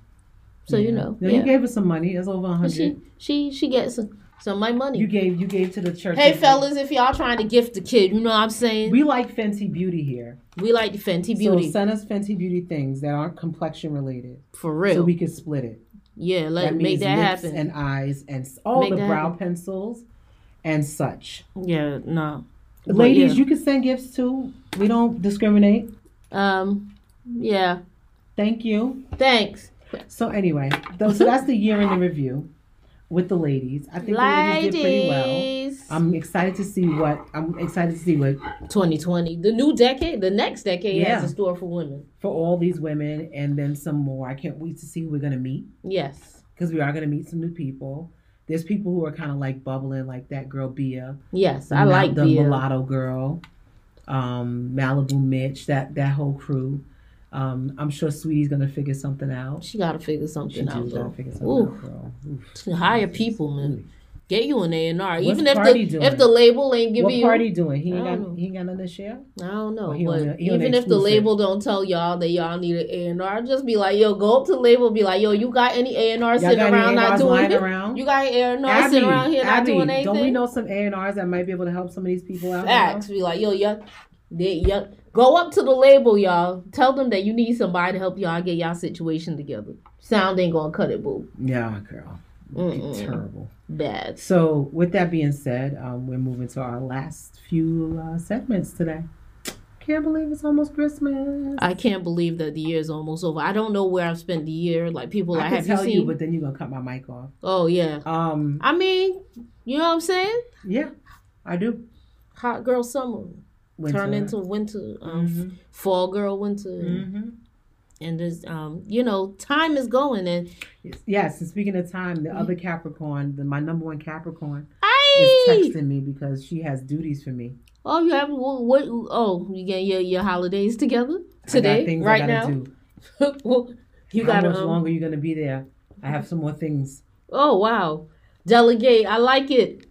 So you know, No, yeah. you gave her some money. It's over But she hundred. she she gets some, some of my money. You gave you gave to the church. hey fellas, if y'all trying to gift the kid, you know what I'm saying? We, like Fenty Beauty here. We like the Fenty Beauty So send us Fenty Beauty things that aren't complexion related, for real. so we can split it. yeah, let that make that lips happen. and eyes and all Make the brow happen. pencils and such. yeah, no. But Ladies, yeah. you can send gifts too. We don't discriminate. um yeah. Thank you. Thanks. So anyway, though, so that's the year in the review with the ladies. I think the ladies did pretty well. I'm excited to see what I'm excited to see what 2020. The new decade, the next decade Yeah. has in store for women. for all these women and then some more. I can't wait to see who we're gonna meet Yes. because we are gonna meet some new people. There's people who are kind of like bubbling, like that girl Bia. Yes. I like the Bia. Mulatto girl, um, Malibu Mitch, that that whole crew. Um, I'm sure Saweetie's gonna figure something out. She gotta figure She something do out gotta though. figure something Ooh. out, girl. Oof. Hire people, man. Get you an A and R. Even if the doing? if the label ain't What giving you party doing? He ain't got know. he ain't got nothing to share. I don't know, but on the- he even if the label don't tell y'all that y'all need an A and R, just be like, yo, go up to the label, be like, yo, you got any A and R sitting around not doing it? around? You got A and R sitting around here not Abby, doing anything? don't we know some A and R's that might be able to help some of these people out? Facts. Be like, yo, y'all, they, go up to the label, y'all. Tell them that you need somebody to help y'all get y'all situation together. Sound ain't gonna cut it, boo. Yeah, girl. Terrible. Bad. So, with that being said, um, we're moving to our last few uh, segments today. Can't believe it's almost Christmas. I can't believe that the year is almost over. I don't know where I've spent the year. Like people, I like, can have tell you, seen? but then you're gonna cut my mic off. oh yeah. Um, I mean, you know what I'm saying? yeah, I do. Hot girl summer Winter. turn into winter, um, Mhm. fall girl winter, Mhm. and there's um, you know, time is going and Yes, and speaking of time, the other Capricorn, the, my number one Capricorn, is hey, texting me because she has duties for me. oh you have what? what oh, you get your your holidays together today, right now. Well, you How got much um, longer you gonna be there? I have some more things. Oh wow, delegate. I like it.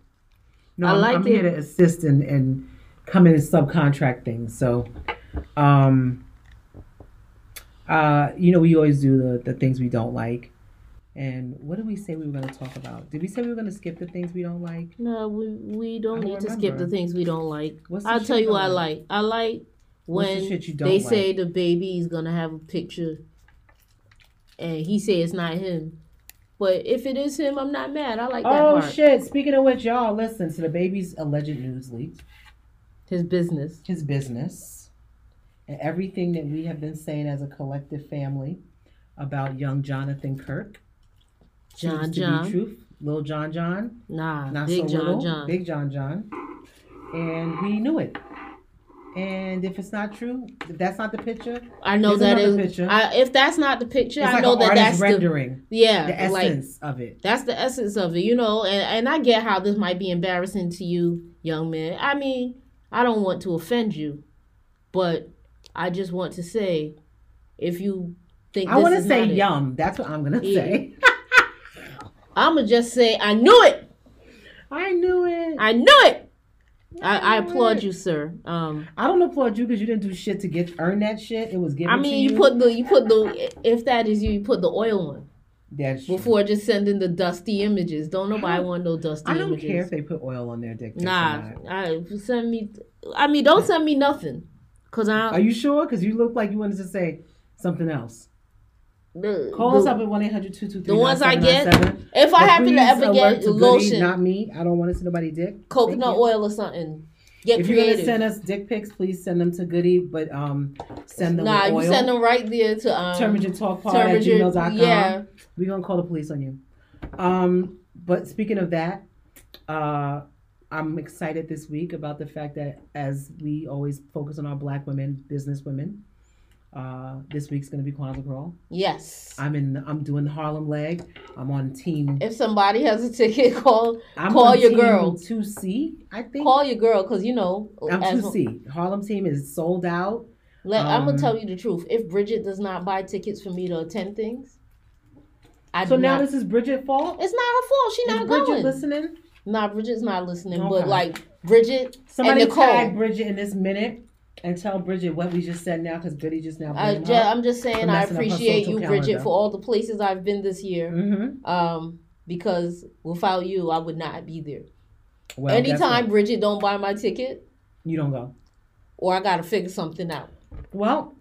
No, I I'm, like I'm here it. to assist and, and come in and subcontract things. So, um, uh, you know, we always do the, the things we don't like. And what did we say we were going to talk about? Did we say we were going to skip the things we don't like? No, we we don't don't need to skip the things we don't like. What's I'll tell you what I like. I like the when don't they like? say the baby is gonna have a picture, and he say it's not him. But if it is him, I'm not mad. I like that Oh part. shit! Speaking of which, y'all listen to the baby's alleged news leak, His business. his business, and everything that we have been saying as a collective family about young Jonathan Kirk. John Proves to be John. truth, little John John. Nah, not Big so John little, John. Big John John, and we knew it. And if it's not true, if that's not the picture, I know that is. picture. I, if that's not the picture, it's I like know that that's the rendering, yeah, the like essence of it. That's the essence of it, you know. And and I get how this might be embarrassing to you, young man. I mean, I don't want to offend you, but I just want to say, if you think I want to to say yum. That's what I'm gonna Yeah. say. I'ma just say I knew it. I knew it. I knew it. I, I knew applaud it. you, sir. Um, I don't applaud you because you didn't do shit to get earn that shit. It was given I to mean, you. you put the you put the if that is you, you put the oil on That's true. before just sending the dusty images. Don't nobody want no dusty I don't images. care if they put oil on their dick. Nah. I send me. I mean, don't send me nothing, cause I Are you sure? Because you look like you wanted to say something else. the, Call the, us up at one 800 the ones I get. If But I happen to ever get to Goody, lotion, not me. I don't want to see nobody dick. coconut oil or something, get If you're gonna send us dick pics, please send them to Goody, but um, send them nah, you oil. send them right there to um. Talk Pod at gmail.com. Yeah, We're gonna call the police on you. Um, but speaking of that, uh, I'm excited this week about the fact that as we always focus on our black women, business women, uh, this week's gonna be Kwanzaa Crawl. yes. I'm in. I'm doing the Harlem leg. I'm on team. If somebody has a ticket, call I'm call on your team girl. Two C, I think. call your girl, cause you know. I'm two C. Harlem team is sold out. Let, I'm Um, gonna tell you the truth. If Bridget does not buy tickets for me to attend things, I So now not. this is Bridget fault. it's not her fault. She's not Bridget going. Bridget listening? Nah, Bridget's not listening. Okay. But like Bridget Somebody and Nicole. tag Bridget in this minute And tell Bridget what we just said now, because Goody just now. I blamed ju- her. I'm just saying I messing up her appreciate you, Bridget, for all the places I've been this year. Mhm. Um, because without you, I would not be there. Well, Anytime? Bridget don't buy my ticket, you don't go. or I gotta figure something out. Well,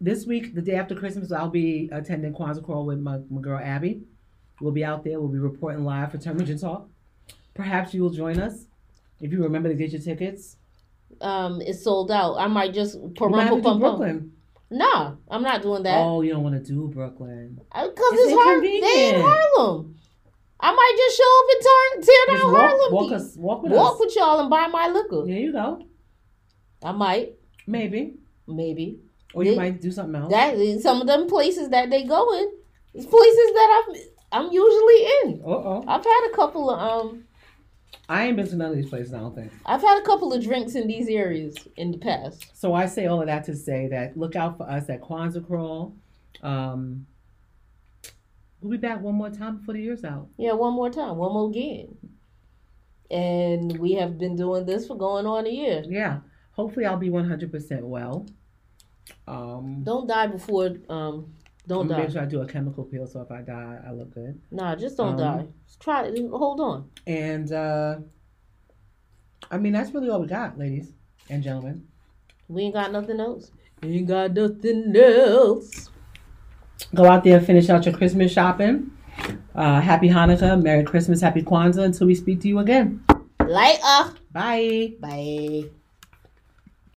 this week, the day after Christmas, I'll be attending Kwanzaa Crawl with my, my girl Abby. We'll be out there. We'll be reporting live for Terminator Talk. Perhaps you will join us if you remember to get your tickets. Um, it's sold out. I might just You might have to do pum pum. Brooklyn. Nah, I'm not doing that. Oh, you don't want to do Brooklyn. Because It's it's, Har- they in. Harlem. I might just show up and turn, tear down walk, Harlem. walk us, walk with Walk us. with y'all and buy my liquor. There you go. I might, Maybe, maybe. or you They- might do something else. That some of them places that they go in, places that I'm I'm usually in. Uh oh. I've had a couple of um, I ain't been to none of these places. I don't think. I've had a couple of drinks in these areas in the past. So I say all of that to say that look out for us at Kwanzaa Crawl. Um, we'll be back one more time before the year's out. Yeah, one more time, one more again. And we have been doing this for going on a year. Yeah. Hopefully, I'll be one hundred percent well. Um, Don't die before um, don't die. make sure I do a chemical peel, so if I die, I look good. Nah, just don't Um, die. Just try it. Hold on. And uh, I mean, that's really all we got, ladies and gentlemen. We ain't got nothing else. Ain't got nothing else. Go out there, finish out your Christmas shopping. Uh, happy Hanukkah, Merry Christmas, Happy Kwanzaa. Until we speak to you again. Later. Bye. Bye.